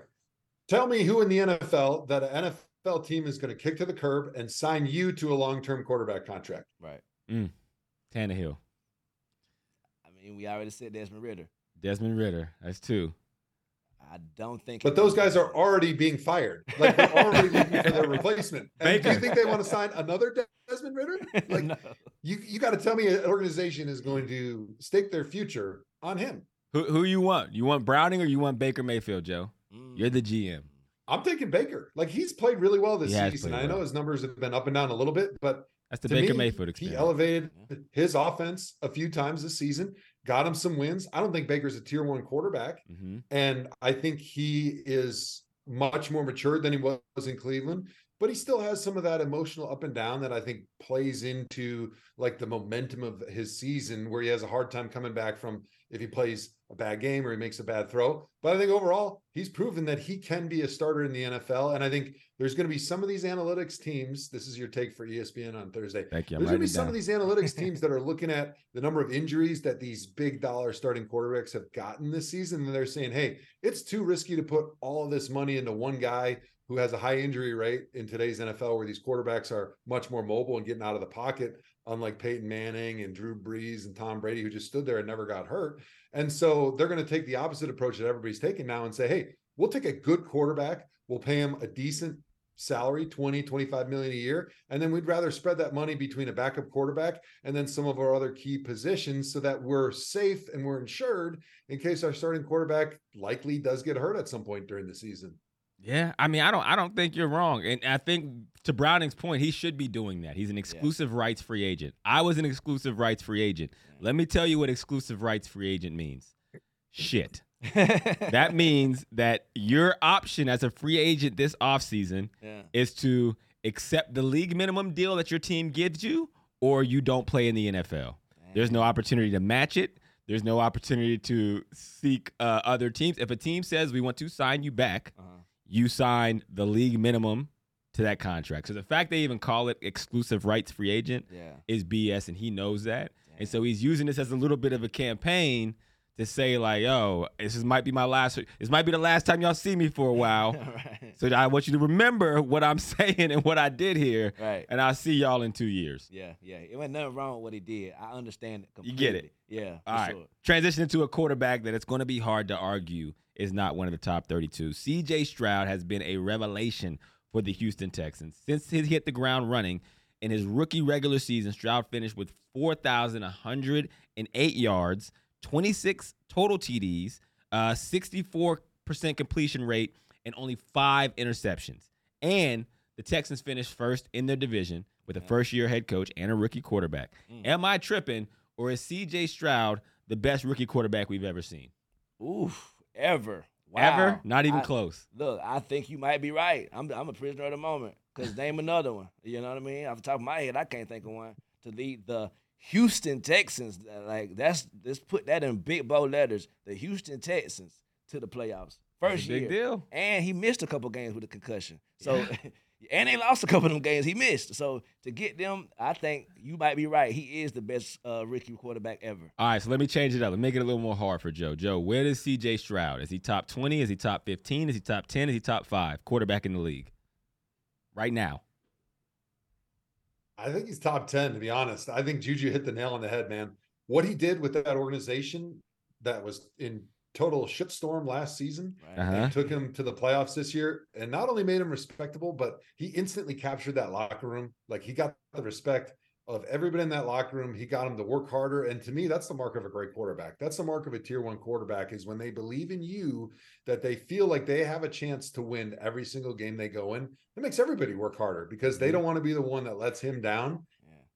Speaker 2: Tell me who in the NFL that an NFL team is going to kick to the curb and sign you to a long-term quarterback contract.
Speaker 7: Right.
Speaker 3: Mm. Tannehill.
Speaker 7: I mean, we already said Desmond Ridder.
Speaker 3: Desmond Ridder. That's two.
Speaker 7: I don't think.
Speaker 2: But those guys are already being fired. Like they're already looking for their *laughs* replacement. And do you think they want to sign another Desmond Ridder? *laughs* Like no. you, you got to tell me an organization is going to stake their future on him.
Speaker 3: Who who you want? You want Browning or you want Baker Mayfield, Joe? Mm. You're the GM.
Speaker 2: I'm taking Baker. Like he's played really well this season. I know his numbers have been up and down a little bit, but
Speaker 3: that's the Baker
Speaker 2: me,
Speaker 3: Mayfield experience.
Speaker 2: He elevated his offense a few times this season, got him some wins. I don't think Baker's a tier one quarterback, mm-hmm. and I think he is much more mature than he was in Cleveland. But he still has some of that emotional up and down that I think plays into like the momentum of his season, where he has a hard time coming back from if he plays a bad game or he makes a bad throw. But I think overall, he's proven that he can be a starter in the NFL. And I think there's going to be some of these analytics teams. This is your take for ESPN on Thursday.
Speaker 3: Thank you.
Speaker 2: I'm there's going to be some of these analytics teams that are looking at the number of injuries that these big dollar starting quarterbacks have gotten this season. And they're saying, hey, it's too risky to put all of this money into one guy who has a high injury rate in today's NFL, where these quarterbacks are much more mobile and getting out of the pocket, unlike Peyton Manning and Drew Brees and Tom Brady, who just stood there and never got hurt. And so they're going to take the opposite approach that everybody's taking now and say, hey, we'll take a good quarterback, we'll pay him a decent salary 20 25 million a year and then we'd rather spread that money between a backup quarterback and then some of our other key positions so that we're safe and we're insured in case our starting quarterback likely does get hurt at some point during the season
Speaker 3: Yeah, I mean, I don't, I don't think you're wrong, and I think to Browning's point, he should be doing that. He's an exclusive rights free agent. I was an exclusive rights free agent. Let me tell you what exclusive rights free agent means. Shit. *laughs* that means that your option as a free agent this offseason
Speaker 7: Yeah.
Speaker 3: is to accept the league minimum deal that your team gives you, or you don't play in the NFL. There's no opportunity to match it. There's no opportunity to seek uh, other teams. If a team says we want to sign you back,
Speaker 7: Uh-huh.
Speaker 3: You sign the league minimum to that contract. So the fact they even call it exclusive rights free agent
Speaker 7: Yeah.
Speaker 3: is BS, and he knows that. And so he's using this as a little bit of a campaign to say like, "Yo, this is, might be my last. This might be the last time y'all see me for a while. *laughs*
Speaker 7: right.
Speaker 3: So I want you to remember what I'm *laughs* saying and what I did here,
Speaker 7: Right.
Speaker 3: and I'll see y'all in two years."
Speaker 7: Yeah, yeah. It wasn't nothing wrong with what he did. I understand it Completely.
Speaker 3: You get it.
Speaker 7: Yeah. For
Speaker 3: All right.
Speaker 7: Sure.
Speaker 3: Transition to a quarterback that it's going to be hard to argue is not one of the top 32. CJ Stroud has been a revelation for the Houston Texans. Since he hit the ground running in his rookie regular season, Stroud finished with 4,108 yards, 26 total TDs, uh, 64% completion rate, and only five interceptions. And the Texans finished first in their division with a first year head coach and a rookie quarterback. Am I tripping, or is CJ Stroud the best rookie quarterback we've ever seen?
Speaker 7: Oof. Ever. Wow.
Speaker 3: Ever? Not even
Speaker 7: I-
Speaker 3: close.
Speaker 7: Look, I think you might be right. I'm I'm a prisoner of the moment. Cause name another one. You know what I mean? Off the top of my head, I can't think of one to lead the Houston Texans. Like that's let's put that in big bold letters. The Houston Texans to the playoffs. First
Speaker 3: big
Speaker 7: year.
Speaker 3: deal.
Speaker 7: And he missed a couple games with a concussion. So *laughs* and they lost a couple of them games he missed. So to get them, I think you might be right. He is the best uh, rookie quarterback ever.
Speaker 3: All right, so let me change it up and make it a little more hard for Joe. Joe, where does CJ Stroud? Is he top 20? Is he top 15? Is he top 10? Is he top five quarterback in the league? Right now.
Speaker 2: I think he's top 10, to be honest. I think Juju hit the nail on the head, man. What he did with that organization that was in total shitstorm last season
Speaker 7: Right?
Speaker 3: Uh-huh.
Speaker 2: and took him to the playoffs this year and not only made him respectable, but he instantly captured that locker room. Like he got the respect of everybody in that locker room. He got him to work harder. And to me, that's the mark of a great quarterback. That's the mark of a tier one quarterback is when they believe in you, that they feel like they have a chance to win every single game they go in. It makes everybody work harder because they don't want to be the one that lets him down.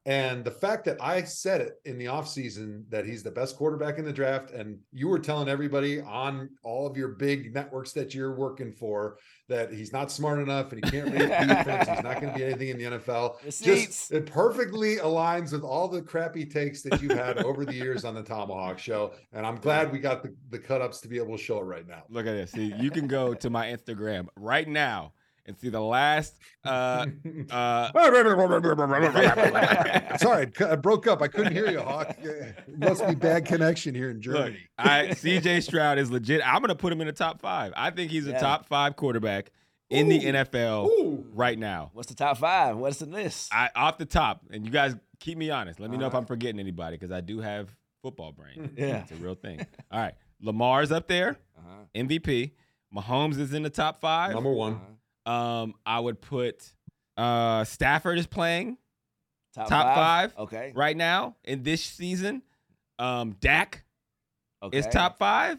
Speaker 2: And the fact that I said it in the offseason that he's the best quarterback in the draft, and you were telling everybody on all of your big networks that you're working for that he's not smart enough and he can't read defense, he's not going to be anything in the NFL. Just it perfectly aligns with all the crappy takes that you've had over the years on the ThomaHawk show. And I'm glad we got the, the cut ups to be able to show it right now.
Speaker 3: Look at this. See, you can go to my Instagram right now and see the last uh *laughs* uh *laughs* *laughs*
Speaker 2: Sorry, I broke up. I couldn't hear you, Hawk. It must be bad connection here in
Speaker 3: Look, I CJ Stroud is legit. I'm gonna put him in the top five. I think he's a
Speaker 7: Yeah.
Speaker 3: top five quarterback in the NFL
Speaker 2: Ooh.
Speaker 3: right now.
Speaker 7: What's the top five? What's the list?
Speaker 3: I off the top, and you guys keep me honest. Let me know if
Speaker 7: Uh-huh.
Speaker 3: I'm forgetting anybody because I do have football brain.
Speaker 7: Yeah.
Speaker 3: it's a real thing. All right, Lamar's up there,
Speaker 7: Uh-huh.
Speaker 3: MVP. Mahomes is in the top five.
Speaker 2: Number one.
Speaker 7: Uh-huh.
Speaker 3: Um, I would put uh Stafford is playing
Speaker 7: Top,
Speaker 3: top five,
Speaker 7: Okay.
Speaker 3: right now in this season. Um, Dak
Speaker 7: Okay.
Speaker 3: is top five,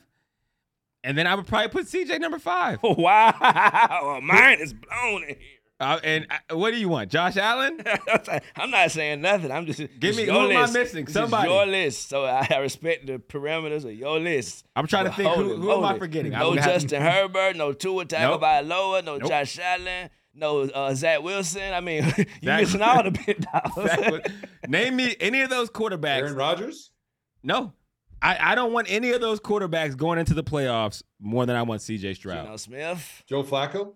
Speaker 3: and then I would probably put CJ number five. *laughs*
Speaker 7: Wow, *laughs* mine is blown in here.
Speaker 3: Uh, and uh, what do you want, Josh Allen? *laughs*
Speaker 7: I'm not saying nothing. I'm just
Speaker 3: Give me-
Speaker 7: is
Speaker 3: who
Speaker 7: your
Speaker 3: am I
Speaker 7: list.
Speaker 3: missing?
Speaker 7: This is
Speaker 3: Somebody.
Speaker 7: your list. So I I respect the parameters of your list.
Speaker 3: I'm trying to think who,
Speaker 7: it,
Speaker 3: who am I
Speaker 7: hold it.
Speaker 3: forgetting? I
Speaker 7: No
Speaker 3: would have-
Speaker 7: Justin *laughs* Herbert, no Tua Tagovailoa, no
Speaker 3: Nope.
Speaker 7: Josh Allen, no uh, Zach Wilson. I mean, *laughs* you
Speaker 3: Zach-
Speaker 7: missing all the big dogs.
Speaker 3: Name me any of those quarterbacks.
Speaker 2: Aaron Rodgers?
Speaker 3: No, I, I don't want any of those quarterbacks going into the playoffs more than I want CJ Stroud.
Speaker 7: Geno Smith.
Speaker 2: Joe Flacco?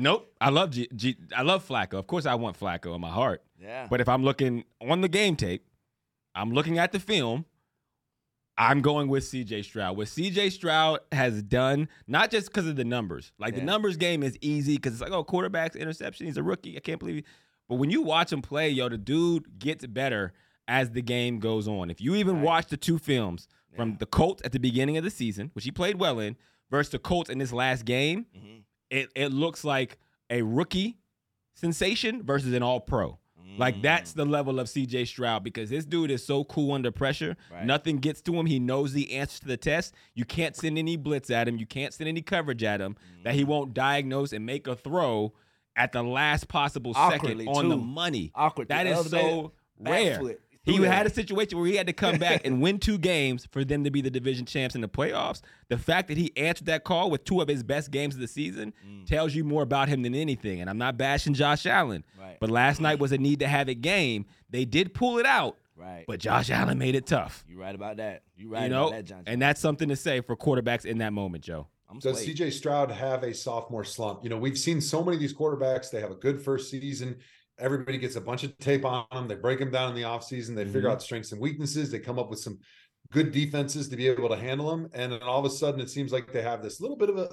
Speaker 3: Nope. I love G, G, I love Flacco. Of course, I want Flacco in my heart.
Speaker 7: Yeah.
Speaker 3: But if I'm looking on the game tape, I'm looking at the film. I'm going with CJ Stroud. What CJ Stroud has done, not just because of the numbers. Like the numbers game is easy because it's like, oh, quarterbacks, interception. He's a rookie. I can't believe it. But when you watch him play, yo, the dude gets better as the game goes on. If you even
Speaker 7: Right.
Speaker 3: watch the two films from the Colts at the beginning of the season, which he played well in, versus the Colts in this last game,
Speaker 7: Mhm.
Speaker 3: It, it looks like a rookie sensation versus an all pro. Like that's the level of CJ Stroud because this dude is so cool under pressure.
Speaker 7: Right.
Speaker 3: Nothing gets to him. He knows the answer to the test. You can't send any blitz at him. You can't send any coverage at him that
Speaker 7: Mm-hmm.
Speaker 3: he won't diagnose and make a throw at the last possible
Speaker 7: Awkwardly,
Speaker 3: second on the money.
Speaker 7: Awkward.
Speaker 3: That
Speaker 7: The
Speaker 3: is
Speaker 7: other day,
Speaker 3: so rare. He
Speaker 7: threw
Speaker 3: had a situation where he had to come *laughs* back and win two games for them to be the division champs in the playoffs. The fact that he answered that call with two of his best games of the season
Speaker 7: Mm.
Speaker 3: tells you more about him than anything. And I'm not bashing Josh Allen,
Speaker 7: Right.
Speaker 3: but last night was a need to have it game. They did pull it out,
Speaker 7: Right.
Speaker 3: but Josh Allen made it tough.
Speaker 7: You're right about that. You're right
Speaker 3: you know,
Speaker 7: about that, John.
Speaker 3: and that's something to say for quarterbacks in that moment, Joe.
Speaker 7: I'm
Speaker 2: Does
Speaker 7: swayed.
Speaker 2: CJ Stroud have a sophomore slump? You know, we've seen so many of these quarterbacks, they have a good first season. Everybody gets a bunch of tape on them. They break them down in the offseason. They figure
Speaker 3: Mhm.
Speaker 2: out strengths and weaknesses. They come up with some good defenses to be able to handle them. And then all of a sudden, it seems like they have this little bit of a,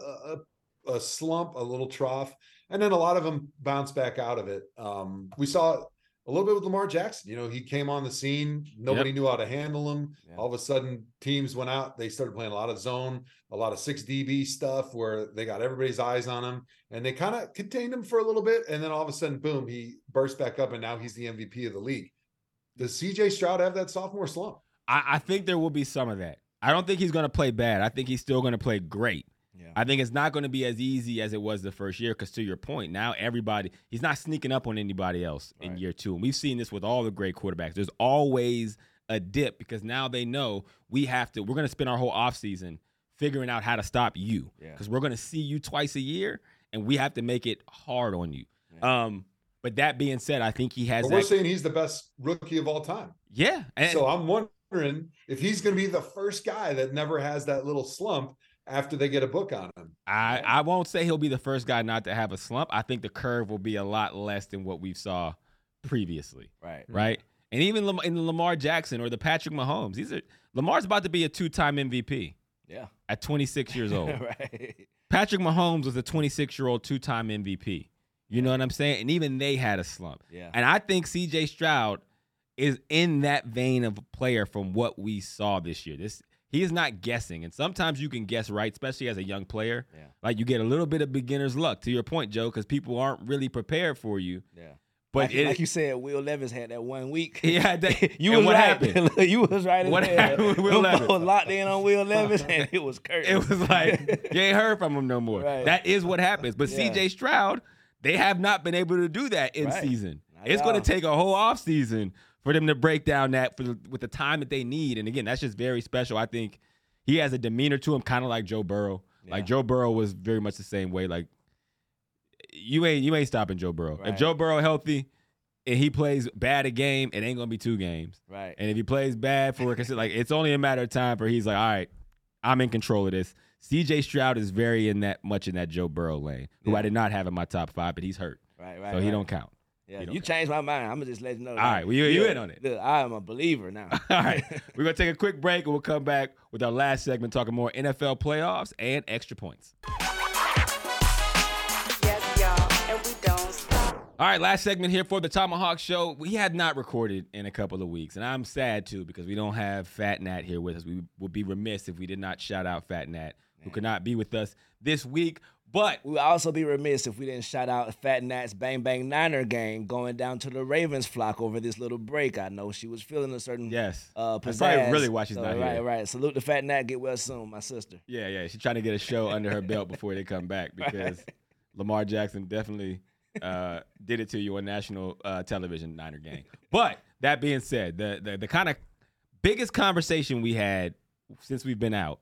Speaker 2: a, a slump, a little trough. And then a lot of them bounce back out of it. Um, we saw a little bit with Lamar Jackson. You know, he came on the scene. Nobody knew how to handle him.
Speaker 7: Yeah.
Speaker 2: All of a sudden, teams went out. They started playing a lot of zone, a lot of six DB stuff where they got everybody's eyes on him, and they kind of contained him for a little bit. And then all of a sudden, boom, he burst back up, and now he's the MVP of the league. Does CJ Stroud have that sophomore slump?
Speaker 3: I, I think there will be some of that. I don't think he's going to play bad. I think he's still going to play great.
Speaker 7: Yeah.
Speaker 3: I think it's not going to be as easy as it was the first year because, to your point, now everybody, he's not sneaking up on anybody else in year two. And we've seen this with all the great quarterbacks. There's always a dip because now they know we have to, we're going to spend our whole offseason figuring out how to stop you
Speaker 7: Yeah.
Speaker 3: because we're going to see you twice a year and we have to make it hard on you. Um, but that being said, I think he has
Speaker 2: But we're
Speaker 3: that.
Speaker 2: saying he's the best rookie of all time.
Speaker 3: yeah. And,
Speaker 2: so I'm wondering if he's going to be the first guy that never has that little slump after they get a book on him.
Speaker 3: I, I won't say he'll be the first guy not to have a slump. I think the curve will be a lot less than what we saw previously,
Speaker 7: Right. Mm-hmm.
Speaker 3: right? And even in Lamar Jackson or the Patrick Mahomes, these are Lamar's about to be a two-time MVP
Speaker 7: Yeah.
Speaker 3: at 26 years *laughs* old.
Speaker 7: right.
Speaker 3: Patrick Mahomes was a 26-year-old two-time MVP. You know what I'm saying? And even they had a slump.
Speaker 7: Yeah.
Speaker 3: And I think CJ Stroud is in that vein of a player from what we saw this year. This he is not guessing. And sometimes you can guess right, especially as a young player.
Speaker 7: Yeah.
Speaker 3: Like you get a little bit of beginner's luck to your point, Joe, because people aren't really prepared for you.
Speaker 7: Yeah.
Speaker 3: But
Speaker 7: like,
Speaker 3: it,
Speaker 7: like you said, Will Levis had that one week.
Speaker 3: yeah, that, *laughs*
Speaker 7: You
Speaker 3: and
Speaker 7: was
Speaker 3: what
Speaker 7: right.
Speaker 3: happened? *laughs*
Speaker 7: you was right. as
Speaker 3: What
Speaker 7: hell.
Speaker 3: happened with Will Levis?
Speaker 7: locked in on Will Levis, *laughs* and it was curtains.
Speaker 3: It was like you ain't heard from him no more.
Speaker 7: Right.
Speaker 3: That is what happens. But
Speaker 7: Yeah.
Speaker 3: CJ Stroud, they have not been able to do that in
Speaker 7: Right.
Speaker 3: season.
Speaker 7: Not
Speaker 3: It's going to take a whole off season for them to break down that for the, with the time that they need. And again, that's just very special. I think he has a demeanor to him, kind of like Joe Burrow. Like Joe Burrow was very much the same way. Like you ain't you ain't stopping Joe Burrow. If Joe Burrow healthy and he plays bad a game, it ain't gonna be two games.
Speaker 7: right.
Speaker 3: And if he plays bad for it, like it's only a matter of time for he's like, all right, I'm in control of this. CJ Stroud is very in that much in that Joe Burrow lane, who
Speaker 7: Yeah.
Speaker 3: I did not have in my top five, but he's hurt,
Speaker 7: right. Right.
Speaker 3: so he
Speaker 7: right.
Speaker 3: don't count.
Speaker 7: Yeah,
Speaker 3: he don't
Speaker 7: you changed my mind. I'm gonna just let you know.
Speaker 3: All right, well, you- you in on it.
Speaker 7: Look, I am a believer now. *laughs*
Speaker 3: All right, *laughs* we're gonna take a quick break and we'll come back with our last segment talking more NFL playoffs and extra points.
Speaker 9: Yes, y'all, and we don't stop.
Speaker 3: All right, last segment here for the ThomaHawk Show. We had not recorded in a couple of weeks, and I'm sad too because we don't have Fat Nat here with us. We would be remiss if we did not shout out Fat Nat, who could not be with us this week. But
Speaker 7: We would also be remiss if we didn't shout out Fat Nat's Bang Bang Niner gang going down to the Ravens flock over this little break. I know she was feeling a certain
Speaker 3: yes,
Speaker 7: uh,
Speaker 3: that's probably really why she's
Speaker 7: So,
Speaker 3: not
Speaker 7: right,
Speaker 3: here.
Speaker 7: Right, Salute to Fat Nat. Get well soon, my sister.
Speaker 3: Yeah, yeah. She's trying to get a show under her belt before they come back *laughs* because Lamar Jackson definitely uh, did it to you on national uh, television Niner gang. But that being said, the the, the kind of biggest conversation we had since we've been out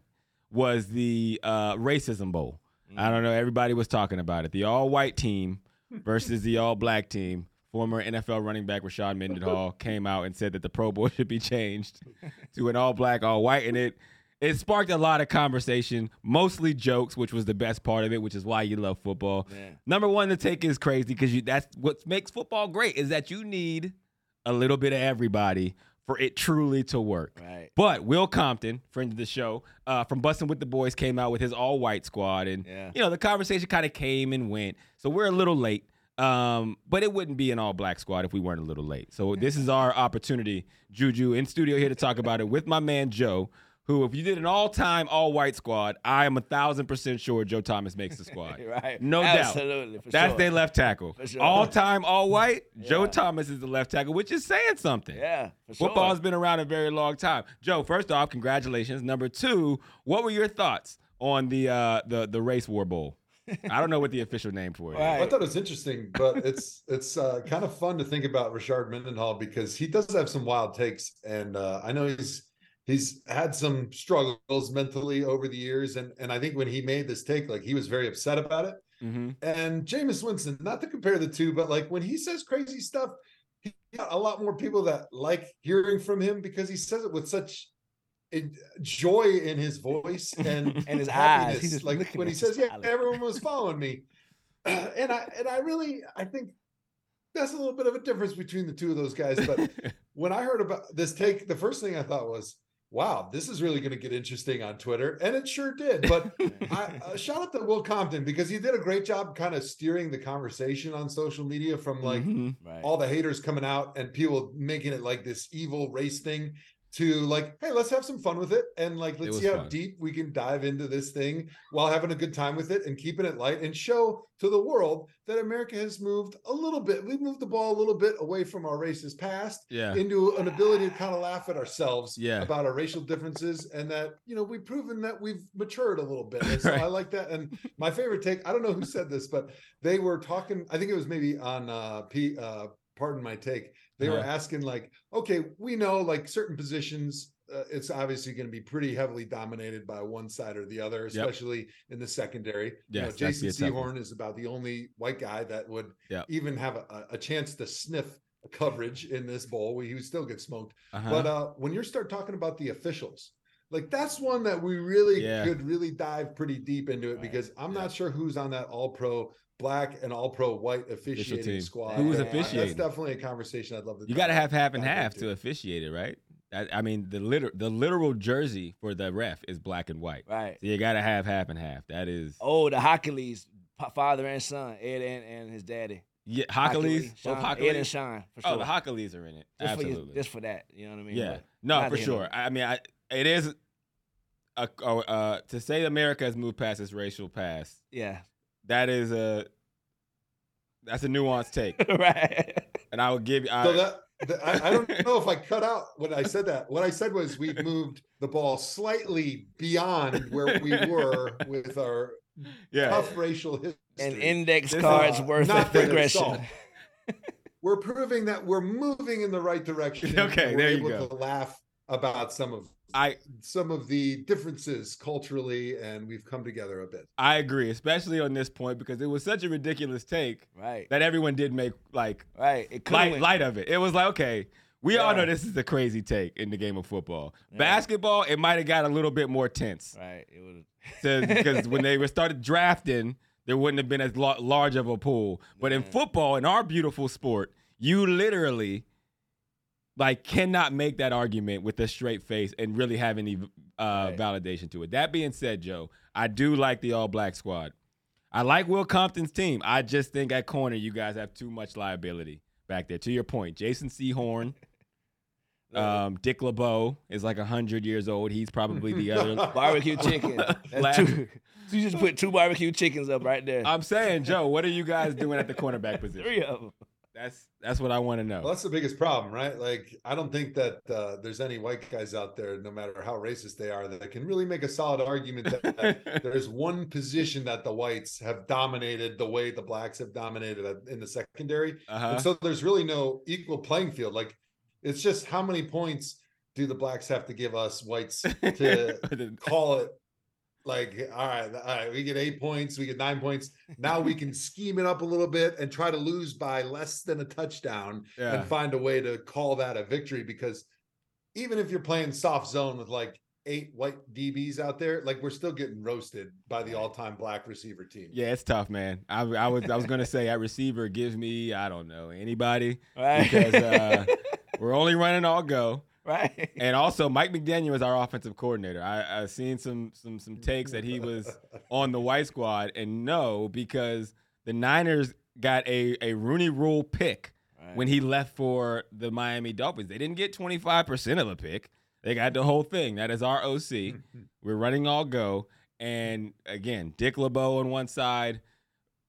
Speaker 3: was the uh, racism bowl. I don't know. Everybody was talking about it. The all-white team versus the all-black team. Former NFL running back Rashard Mendenhall *laughs* came out and said that the Pro Bowl should be changed to an all-black, all-white, and it it sparked a lot of conversation, mostly jokes, which was the best part of it, which is why you love football.
Speaker 7: Yeah.
Speaker 3: Number one, the take is crazy because you that's what makes football great is that you need a little bit of everybody for it truly to work.
Speaker 7: Right.
Speaker 3: But Will Compton, friend of the show, uh, from Bussin' with the Boys, came out with his all white squad, and
Speaker 7: Yeah.
Speaker 3: you know the conversation kind of came and went. So we're a little late, um, but it wouldn't be an all black squad if we weren't a little late. So this is our opportunity, Juju, in studio here to talk about it with my man Joe, who, if you did an all-time all-white squad, I am a thousand percent sure Joe Thomas makes the squad. *laughs*
Speaker 7: right.
Speaker 3: No doubt.
Speaker 7: Absolutely. For sure.
Speaker 3: That's
Speaker 7: sure.
Speaker 3: their left tackle.
Speaker 7: Sure.
Speaker 3: All-time all-white. *laughs* Joe Thomas is the left tackle, which is saying something.
Speaker 7: Yeah. For sure.
Speaker 3: Football has been around a very long time. Joe, first off, congratulations. Number two, what were your thoughts on the uh, the the race war bowl? I don't know what the official name for it is.
Speaker 2: I thought it was interesting, but it's it's uh, kind of fun to think about Richard Mendenhall because he does have some wild takes, and uh, I know he's he's had some struggles mentally over the years, and and I think when he made this take, like he was very upset about it.
Speaker 3: Mm-hmm.
Speaker 2: And Jameis Winston, not to compare the two, but like when he says crazy stuff, he got a lot more people that like hearing from him because he says it with such joy in his voice *laughs* and
Speaker 7: And his eyes.
Speaker 2: happiness.
Speaker 7: He's
Speaker 2: like when he says, "Yeah, everyone was *laughs* following me," *clears throat* and I and I really I think that's a little bit of a difference between the two of those guys. But *laughs* when I heard about this take, the first thing I thought was, "Wow, this is really going to get interesting on Twitter," and it sure did. But *laughs* I, uh, shout out to Will Compton because he did a great job kind of steering the conversation on social media from like
Speaker 3: Mhm.
Speaker 7: Right.
Speaker 2: all the haters coming out and people making it like this evil race thing to like, hey, let's have some fun with it and like let's see how
Speaker 3: fun.
Speaker 2: deep we can dive into this thing while having a good time with it and keeping it light and show to the world that America has moved a little bit. We've moved the ball a little bit away from our racist past
Speaker 3: Yeah.
Speaker 2: into an ability to kind of laugh at ourselves
Speaker 3: Yeah.
Speaker 2: about our racial differences and that you know we've proven that we've matured a little bit and *laughs* so
Speaker 3: Right.
Speaker 2: i like that and my favorite take i don't know who said this but they were talking i think it was maybe on uh p uh pardon my take they were
Speaker 3: Uh-huh.
Speaker 2: asking like okay we know like certain positions uh, it's obviously going to be pretty heavily dominated by one side or the other especially in the secondary you know jason
Speaker 3: the tough one.
Speaker 2: Sehorn is about the only white guy that would
Speaker 3: Yep.
Speaker 2: even have a, a chance to sniff coverage in this bowl he would still get smoked
Speaker 3: Uh-huh.
Speaker 2: but uh, when you start talking about the officials, like that's one that we really
Speaker 3: Yeah.
Speaker 2: could really dive pretty deep into it
Speaker 7: Right.
Speaker 2: because I'm
Speaker 3: Yeah.
Speaker 2: not sure who's on that all pro black and all pro white officiating squad.
Speaker 3: Who's
Speaker 2: And
Speaker 3: officiating?
Speaker 2: That's definitely a conversation I'd love to
Speaker 3: You got to have half and half
Speaker 2: into.
Speaker 3: to officiate it, right? I, I mean, the liter- the literal jersey for the ref is black and white.
Speaker 7: Right.
Speaker 3: So you got to have half and half. That is
Speaker 7: Oh, the Hochuli's father and son, Ed and, and his daddy.
Speaker 3: yeah, Hochuli's. Both
Speaker 7: Shawn,
Speaker 3: Hochuli's.
Speaker 7: Ed and Sean, for sure.
Speaker 3: Oh, the Hochulis are in it.
Speaker 7: just
Speaker 3: Absolutely.
Speaker 7: For you, just for that, you know what I mean?
Speaker 3: yeah.
Speaker 7: But
Speaker 3: No, for
Speaker 7: the end of
Speaker 3: sure.
Speaker 7: it.
Speaker 3: I mean, I, it is. A, a, uh, to say America has moved past its racial past,
Speaker 7: Yeah.
Speaker 3: that is a that's a nuanced take, *laughs*
Speaker 7: right.
Speaker 3: and I will give you. I,
Speaker 2: So that, that- I, I don't know if I cut out when I said that. What I said was we've moved the ball slightly beyond where we were with our
Speaker 3: yeah,
Speaker 2: tough racial history.
Speaker 7: An index
Speaker 3: This
Speaker 7: card's
Speaker 2: uh,
Speaker 7: worth of
Speaker 2: that
Speaker 7: progression.
Speaker 2: we're proving that we're moving in the right direction. *laughs*
Speaker 3: Okay,
Speaker 2: and
Speaker 3: there
Speaker 2: we're
Speaker 3: you
Speaker 2: able
Speaker 3: go.
Speaker 2: to laugh about some of
Speaker 3: I
Speaker 2: some of the differences culturally, and we've come together a bit.
Speaker 3: I agree, especially on this point because it was such a ridiculous take
Speaker 7: Right.
Speaker 3: that everyone did make like
Speaker 7: Right. It could
Speaker 3: light light of it. It was like okay. We all know this is a crazy take in the game of football.
Speaker 7: Yeah.
Speaker 3: Basketball, it might have got a little bit more tense.
Speaker 7: Right. It would.
Speaker 3: because *laughs* when they were started drafting, there wouldn't have been as large of a pool. But in football, in our beautiful sport, you literally like cannot make that argument with a straight face and really have any uh,
Speaker 7: Right.
Speaker 3: validation to it. That being said, Joe, I do like the all black squad. I like Will Compton's team. I just think at corner you guys have too much liability back there. To your point, Jason Sehorn. *laughs* Um, Dick LeBeau is like hundred years old. He's probably the other *laughs*
Speaker 7: Barbecue chicken. *laughs* That's two. So you just put two barbecue chickens up right there.
Speaker 3: I'm saying, Joe, what are you guys doing at the cornerback position?
Speaker 7: Three of them.
Speaker 3: That's that's what I want to know.
Speaker 2: Well, that's the biggest problem, right? Like, I don't think that uh, there's any white guys out there, no matter how racist they are, that can really make a solid argument that *laughs* there's one position that the whites have dominated the way the blacks have dominated in the secondary.
Speaker 3: Uh-huh.
Speaker 2: And so there's really no equal playing field. Like, it's just how many points do the blacks have to give us whites *laughs* to call it like all right all right we get eight points we get nine points now we can *laughs* scheme it up a little bit and try to lose by less than a touchdown
Speaker 3: Yeah.
Speaker 2: and find a way to call that a victory because even if you're playing soft zone with like eight white dbs out there like we're still getting roasted by the all-time black receiver team
Speaker 3: Yeah, it's tough, man. I, I was I was gonna say at receiver gives me I don't know anybody *laughs*
Speaker 7: Right.
Speaker 3: because uh, *laughs* we're only running all go. *laughs*
Speaker 7: Right.
Speaker 3: And also, Mike McDaniel is our offensive coordinator. I, I've seen some some some takes that he was on the white squad, and no, because the Niners got a a Rooney Rule pick
Speaker 7: Right.
Speaker 3: when he left for the Miami Dolphins. They didn't get twenty five percent of the pick. They got the whole thing. That is our OC. *laughs* We're running all go. And again, Dick LeBeau on one side,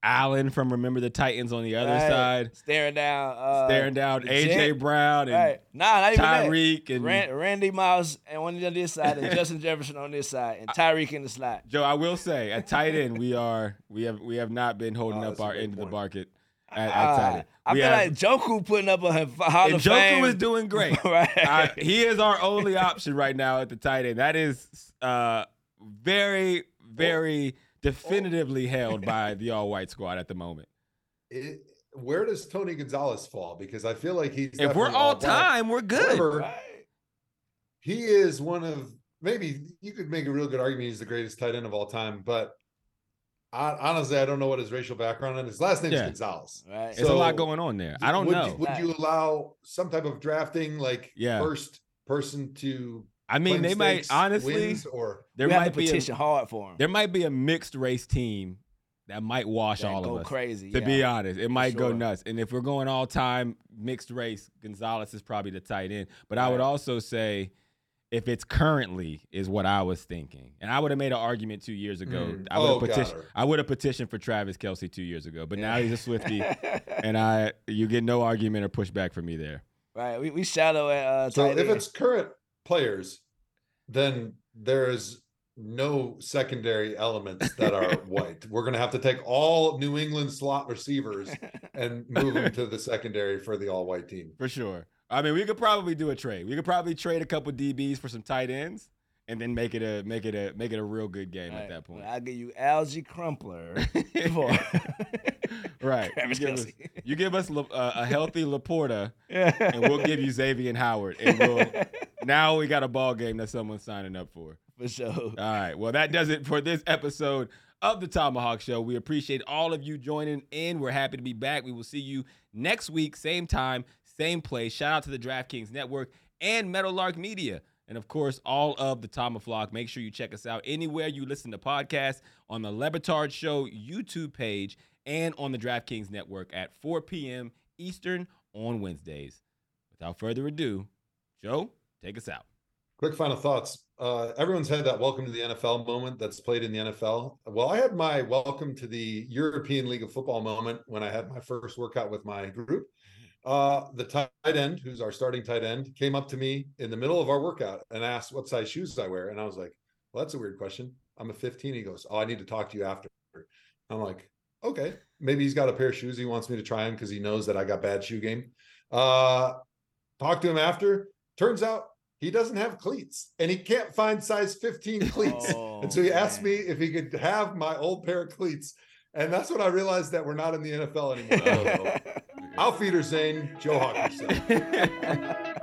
Speaker 3: Allen from Remember the Titans on the other
Speaker 7: Right.
Speaker 3: side,
Speaker 7: Staring down. Uh,
Speaker 3: staring down AJ. Brown and
Speaker 7: Right. Nah, not even.
Speaker 3: Tyreek and
Speaker 7: Ran- Randy Moss and one on this side, and *laughs* Justin Jefferson on this side, and Tyreek in the slot.
Speaker 3: Joe. I will say at tight end we are we have we have not been holding
Speaker 2: Oh,
Speaker 3: up our end of the market at, at
Speaker 7: Uh,
Speaker 3: tight end.
Speaker 7: I
Speaker 3: We
Speaker 7: feel
Speaker 3: have-
Speaker 7: like Njoku putting up a Hall
Speaker 3: and
Speaker 7: of
Speaker 3: Njoku
Speaker 7: Fame.
Speaker 3: is doing great. *laughs*
Speaker 7: right.
Speaker 3: I- he is our only option right now at the tight end. That is uh, very, very definitively oh. held by *laughs* the all white squad at the moment.
Speaker 2: It, where does Tony Gonzalez fall? Because I feel like he's
Speaker 3: If we're
Speaker 2: definitely
Speaker 3: all time, we're good.
Speaker 2: However,
Speaker 7: Right.
Speaker 2: he is one of maybe you could make a real good argument he's the greatest tight end of all time, but I, honestly, I don't know what his racial background is. His last name is
Speaker 3: Yeah.
Speaker 2: Gonzalez.
Speaker 7: Right.
Speaker 3: There's a lot going on there. I don't
Speaker 2: would
Speaker 3: know.
Speaker 2: You, would you allow some type of drafting, like
Speaker 3: Yeah.
Speaker 2: first person to?
Speaker 3: I mean, they might honestly.
Speaker 2: or
Speaker 3: There
Speaker 7: we have
Speaker 3: might
Speaker 7: to
Speaker 3: be a,
Speaker 7: hard for him.
Speaker 3: there might be a mixed race team that might wash
Speaker 7: That
Speaker 3: all
Speaker 7: go
Speaker 3: of us.
Speaker 7: crazy.
Speaker 3: To
Speaker 7: yeah.
Speaker 3: be honest, it might go nuts. And if we're going all time mixed race, Gonzalez is probably the tight end. But I would also say, if it's currently, is what I was thinking, and I would have made an argument two years ago.
Speaker 2: Mm.
Speaker 3: I would have
Speaker 2: Oh, got
Speaker 3: petitioned. I would have petitioned for Travis Kelce two years ago. But now he's a Swifty, *laughs* and I you get no argument or pushback from me there.
Speaker 7: Right. We, we shadow at uh,
Speaker 2: so if it's current players, then there is no secondary elements that are *laughs* white. We're gonna have to take all New England slot receivers and move them to the secondary for the all white team.
Speaker 3: For sure. I mean, we could probably do a trade. We could probably trade a couple DBs for some tight ends, and then make it a make it a make it a real good game at that point.
Speaker 7: I'll give you Alge Crumpler *laughs* for *laughs*
Speaker 3: right. You
Speaker 7: Travis
Speaker 3: give, us, you give us La- uh, a healthy LaPorta,
Speaker 7: Yeah.
Speaker 3: and we'll give you Xavier Howard, and we'll now we got a ball game that someone's signing up for.
Speaker 7: for sure.
Speaker 3: All right. Well, that does it for this episode of the ThomaHawk Show. We appreciate all of you joining in. We're happy to be back. We will see you next week, same time, same place. Shout out to the DraftKings Network and Meadowlark Media. And of course, all of the Tomahawk. Make sure you check us out anywhere you listen to podcasts on the Le Batard Show YouTube page and on the DraftKings Network at 4 p.m. Eastern on Wednesdays. Without further ado, Joe, take us out.
Speaker 2: Quick final thoughts. Uh, everyone's had that welcome to the NFL moment that's played in the NFL. Well, I had my welcome to the European League of Football moment when I had my first workout with my group. Uh, the tight end, who's our starting tight end, came up to me in the middle of our workout and asked what size shoes I wear. And I was like, well, that's a weird question. I'm a 15. He goes, oh, I need to talk to you after. I'm like, okay, maybe he's got a pair of shoes he wants me to try on because he knows that I got bad shoe game. Uh, talk to him after. Turns out he doesn't have cleats and he can't find size 15 *laughs* cleats.
Speaker 7: Oh,
Speaker 2: and so he asked me if he could have my old pair of cleats. And that's when I realized that we're not in the NFL anymore. So, Auf Wiedersehen, Joe Hawkinson. *laughs*